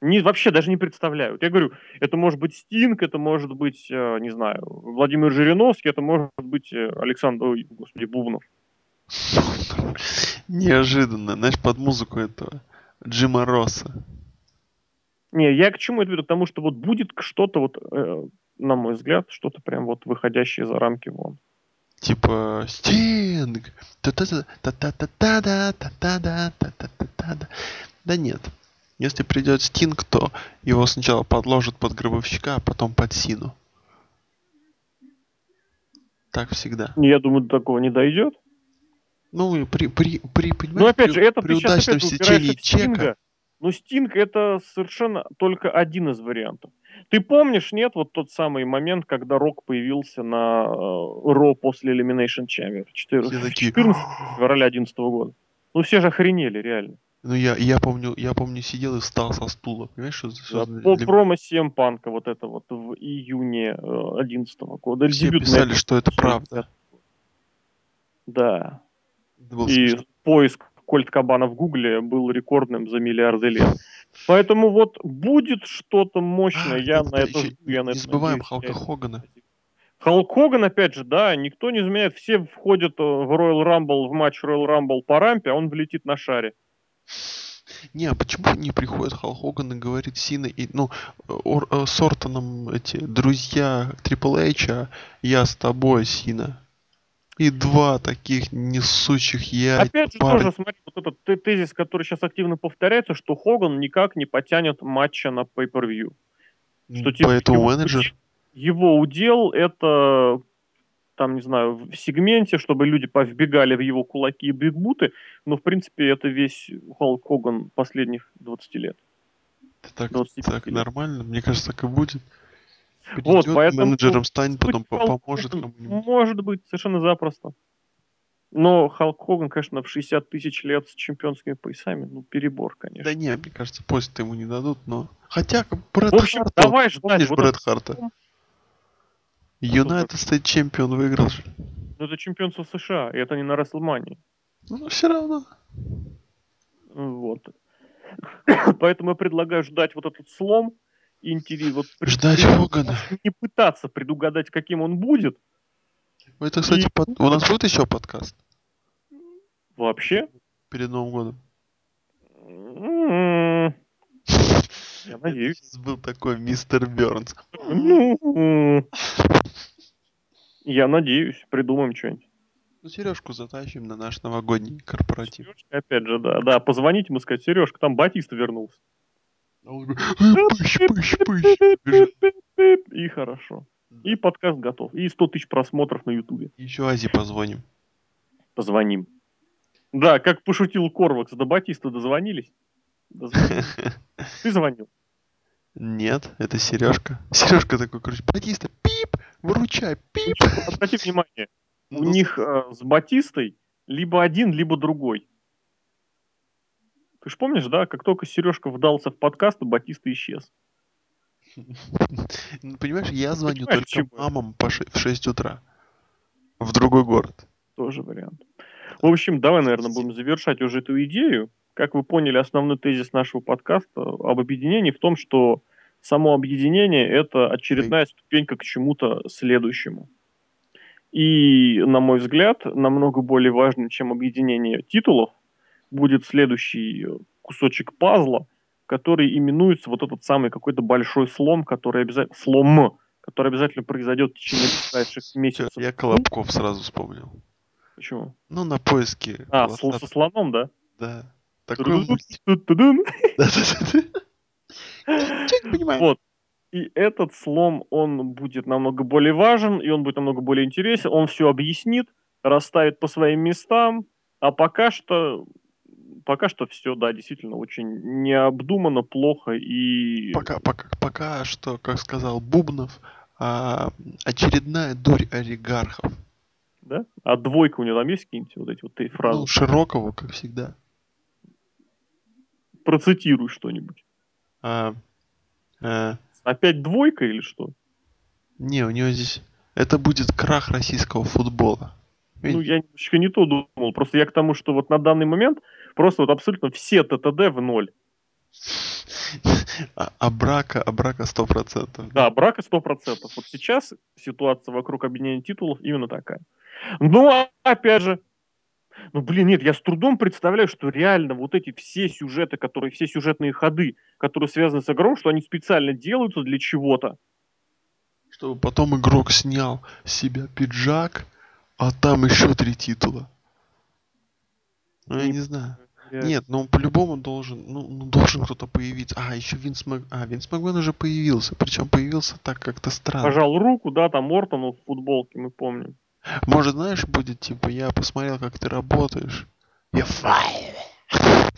Не, вообще даже не представляю. Я говорю, это может быть Стинг, это может быть, э, не знаю, Владимир Жириновский, это может быть э, Александр, ой, господи, Бубнов. Неожиданно, знаешь, под музыку этого Джима Росса. Не, я к чему это веду? К тому, что вот будет что-то вот, э, на мой взгляд, что-то прям вот выходящее за рамки вон. Типа Стинг. Да нет. Если придет Стинг, то его сначала подложат под гробовщика, а потом под Сину. Так всегда. Я думаю, до такого не дойдет. Ну, при, при, при, понимаешь, Но опять при, же, это при удачном опять стечении в Стинга. Но Стинг это совершенно только один из вариантов. Ты помнишь, нет, вот тот самый момент, когда Рок появился на э, Ро после Elimination Chamber 4, Все такие, 14 февраля 2011 года. Ну все же охренели, реально. ну я, я помню, я помню, сидел и встал со стула, понимаешь, что, что Да, по для- промо CM Панка вот это вот в июне 2011 года. все Дебютная писали, что это правда. Да. Это И смешно. поиск Кольт Кабана в Гугле был рекордным за миллиарды лет. Поэтому вот будет что-то мощное, А, я на это я на не это забываем надеюсь. Халка Хогана. Халк Хоган, опять же, да, никто не изменяет. Все входят э, в Royal Rumble, в матч Royal Rumble по рампе, а он влетит на шаре. Не, а почему не приходит Халк Хоган и говорит Сина и, ну, Ор- э, с Ортоном эти друзья Трипл Эйч, а я с тобой, Сина. И два таких несущих яйца Опять же, пары. тоже, смотри, вот этот те- тезис, который сейчас активно повторяется, что Хоган никак не потянет матча на Pay-Per-View. что, типа, Поэтому его менеджер. Его удел это, там, не знаю, в сегменте, чтобы люди повбегали в его кулаки и бигбуты, но, в принципе, это весь Халк Хоган последних 20 лет. Так, 25 так лет. нормально, мне кажется, так и будет. Вот, Придет, поэтому менеджером станет, потом поможет кому-нибудь. Может быть, совершенно запросто. Но Халк Хоган, конечно, в 60 тысяч лет с чемпионскими поясами, ну, перебор, конечно. Да не, мне кажется, поезд ему не дадут, но... Хотя, Брэд В общем, Харт, давай ждать. помнишь Вот Брэд это- Харта? Юнайтед Стейт Чемпион выиграл же. Ну, это чемпионство США, и это не на Расселмании. Ну, все равно. Вот. [coughs] Поэтому я предлагаю ждать вот этот слом. Интерес- вот Ждать Хогана. [laughs] Не пытаться предугадать, каким он будет. Это, кстати, И- под- у нас будет еще подкаст Вообще. перед Новым годом. М, [laughs] Я надеюсь. Сейчас был такой мистер Бернс. Ну, м, Я надеюсь. Придумаем что-нибудь. Ну, Сережку затащим на наш новогодний корпоратив. Сережка, опять же, да. Да, позвонить ему сказать, Сережка, там Батиста вернулся. Он «Э, Пыщ, пыщ, пыщ. Бежит. И хорошо. И подкаст готов. И 100 тысяч просмотров на Ютубе. Еще Ази позвоним. Позвоним. Да, как пошутил Корвакс, до Батиста дозвонились. Дозвонились. [laughs] Ты звонил? Нет, это Сережка. Сережка такой, короче, Батиста, пип, выручай, пип. Обрати внимание, у Ну, них э, с Батистой либо один, либо другой. Ты ж помнишь, да, как только Сережка вдался в подкаст, Батиста исчез. Ну, Понимаешь, я звоню Понимаешь, только чему мамам по ше- в 6 утра. В другой город. Тоже вариант. В общем, давай, наверное, будем завершать уже эту идею. Как вы поняли, основной тезис нашего подкаста об объединении в том, что само объединение – это очередная ступенька к чему-то следующему. И, на мой взгляд, намного более важным, чем объединение титулов, будет следующий э, кусочек пазла, который именуется вот этот самый какой-то большой слом, который обязательно слом, который обязательно произойдет в течение ближайших месяцев. Я Колобков сразу вспомнил. Почему? Ну, на поиске. А, сл- со слоном, да? Да. Такой. Вот. И этот слом, он будет намного более важен, и он будет намного более интересен. Он все объяснит, расставит по своим местам. А пока что, пока что все, да, действительно очень необдуманно, плохо и... Пока, пока, пока что, как сказал Бубнов, а, очередная дурь олигархов. Да? А двойка у него там есть какие-нибудь вот эти вот три фразы? Ну, Широкого, как всегда. Процитируй что-нибудь. А, а, Опять двойка или что? не, у него здесь... Это будет крах российского футбола. Ну, я немножечко не то думал. Просто я к тому, что вот на данный момент просто вот абсолютно все ТТД в ноль. А, а брака, а брака 100%. Да, брака 100%. Вот сейчас ситуация вокруг объединения титулов именно такая. Ну, а опять же, ну, блин, нет, я с трудом представляю, что реально вот эти все сюжеты, которые, все сюжетные ходы, которые связаны с игрой, что они специально делаются для чего-то. Чтобы потом игрок снял с себя пиджак, а там еще три титула. Ну, я Не знаю. Я- Нет, ну по-любому должен, ну, ну, должен кто-то появиться. А, еще Винс Мак... А, Винс Макмен уже появился. Причем появился так как-то странно. Пожал руку, да, там Ортону в футболке, мы помним. Может, знаешь, будет типа, я посмотрел, как ты работаешь. Я файл. [laughs]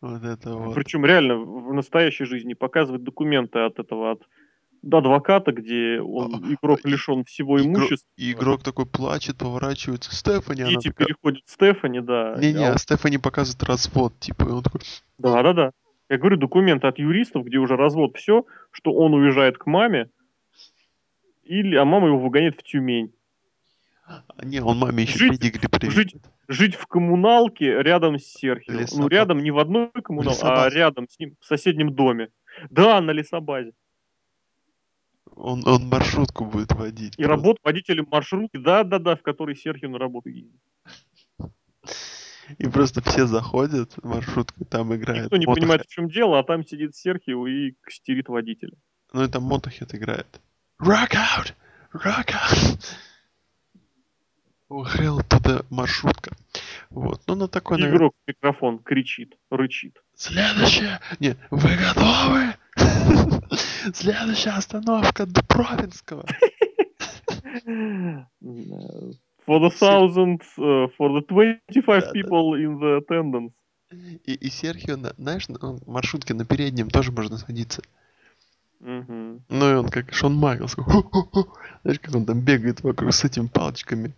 Вот это вот. Причем реально в настоящей жизни показывают документы от этого, от до адвоката, где он, А, игрок лишен всего имущества. И игрок такой плачет, поворачивается. Стефани, она Дети такая... переходят Стефани, да. Не-не, а а Стефани показывает развод, типа, и он такой, Да, да, да. Я говорю, документы от юристов, где уже развод все, что он уезжает к маме, или, а мама его выгоняет в Тюмень. «А, не, он маме еще Жить- педигри привезет. жить- Жить в коммуналке рядом с Серхио. Ну, рядом не в одной коммуналке, а рядом с ним, в соседнем доме. Да, на лесобазе. Он, он маршрутку будет водить. И просто. работа водителем маршрутки, да-да-да, в которой Серхио на работу ездит. И просто все заходят в маршрутку, там играет. Никто не Motorhead. понимает, в чем дело, а там сидит Серхио и кстерит водителя. Ну это Мотохед играет. Rock out! Rock out! Охрел туда маршрутка. Вот. Ну на такой, наверное, Игрок в микрофон кричит, рычит. Следующая... Не, вы готовы? [laughs] Следующая остановка Дубровинского. [laughs] For the thousands, uh, for the 25 Да-да. people in the attendance. И, и Серхио, на- знаешь, на он- маршрутке на переднем тоже можно садиться. Мгм. Ну и он как Шон Майклс. Знаешь, как он там бегает вокруг с этими палочками.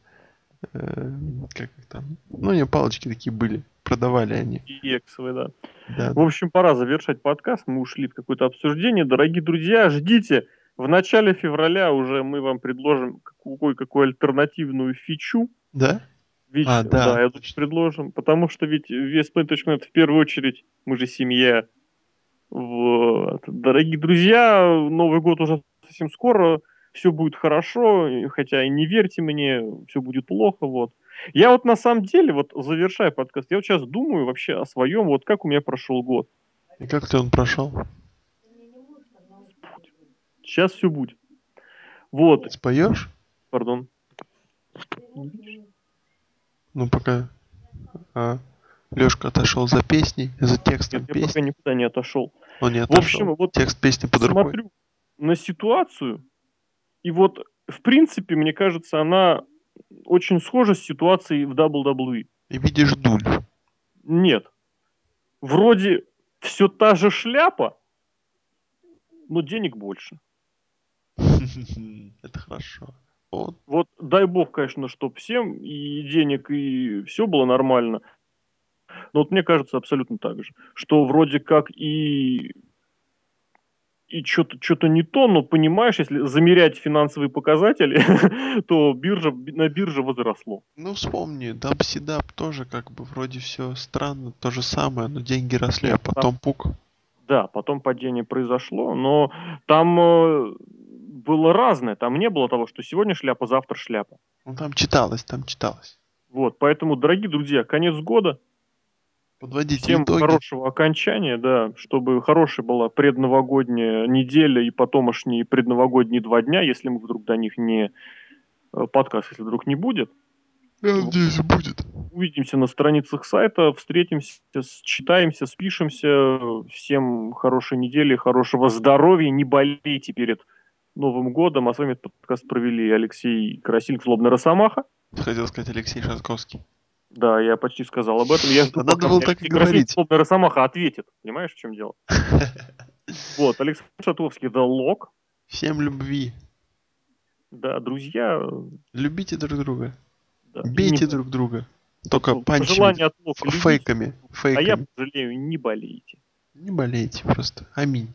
Э, Как их там? Ну, не палочки такие были. Продавали они. И эксовый, да. Да. В общем, пора завершать подкаст. Мы ушли в какое-то обсуждение. Дорогие друзья, ждите. В начале февраля уже мы вам предложим какую-какую альтернативную фичу. Да? Ведь, А, да, да, точно. предложим. Потому что ведь VSP.net в первую очередь, мы же семья. Вот. Дорогие друзья, Новый год уже совсем скоро. Все будет хорошо, хотя и не верьте мне, все будет плохо, вот. Я вот на самом деле, вот завершая подкаст, я вот сейчас думаю вообще о своем, вот как у меня прошел год. И как ты он прошел? Сейчас все будет. Вот, Споешь? пардон. Ну, пока Лешка отошел за песней, за текстом Нет, я пока песни. никуда не отошел. Он не В отошел. общем, вот Текст песни под рукой. смотрю на ситуацию, и вот, в принципе, мне кажется, она очень схоже с ситуацией в WWE. И видишь дуль. Нет. Вроде все та же шляпа, но денег больше. [laughs] Это хорошо. Вот. вот дай бог, конечно, чтоб всем и денег, и все было нормально. Но вот мне кажется абсолютно так же, что вроде как и и что-то что не то, но понимаешь, если замерять финансовые показатели, [laughs] то биржа на бирже возросло. Ну вспомни, Дабсидап тоже как бы вроде все странно, то же самое, но деньги росли, а потом пук. Да, потом падение произошло, но там э, было разное, там не было того, что сегодня шляпа, завтра шляпа. Ну там читалось, там читалось. Вот, поэтому, дорогие друзья, конец года, Подводите Всем итоги. хорошего окончания, да, чтобы хорошая была предновогодняя неделя и потомошние предновогодние два дня, если мы вдруг до них не э, подкаст, если вдруг не будет. Я надеюсь, будет. Увидимся на страницах сайта, встретимся, читаемся, спишемся. Всем хорошей недели, хорошего здоровья, не болейте перед Новым годом. А с вами этот подкаст провели Алексей Красильник, Злобный Росомаха. Хотел сказать Алексей Шатковский. Да, я почти сказал об этом. Я жду, Надо пока было так и говорить. Словно Росомаха ответит. Понимаешь, в чем дело? [laughs] Вот, Александр Шатовский, The Lock. Всем любви. Да, друзья. Любите друг друга. Да. Бейте не... друг друга. Только ну, панчами, от Лока, фейками, фейками. А я пожалею, не болейте. Не болейте просто. Аминь.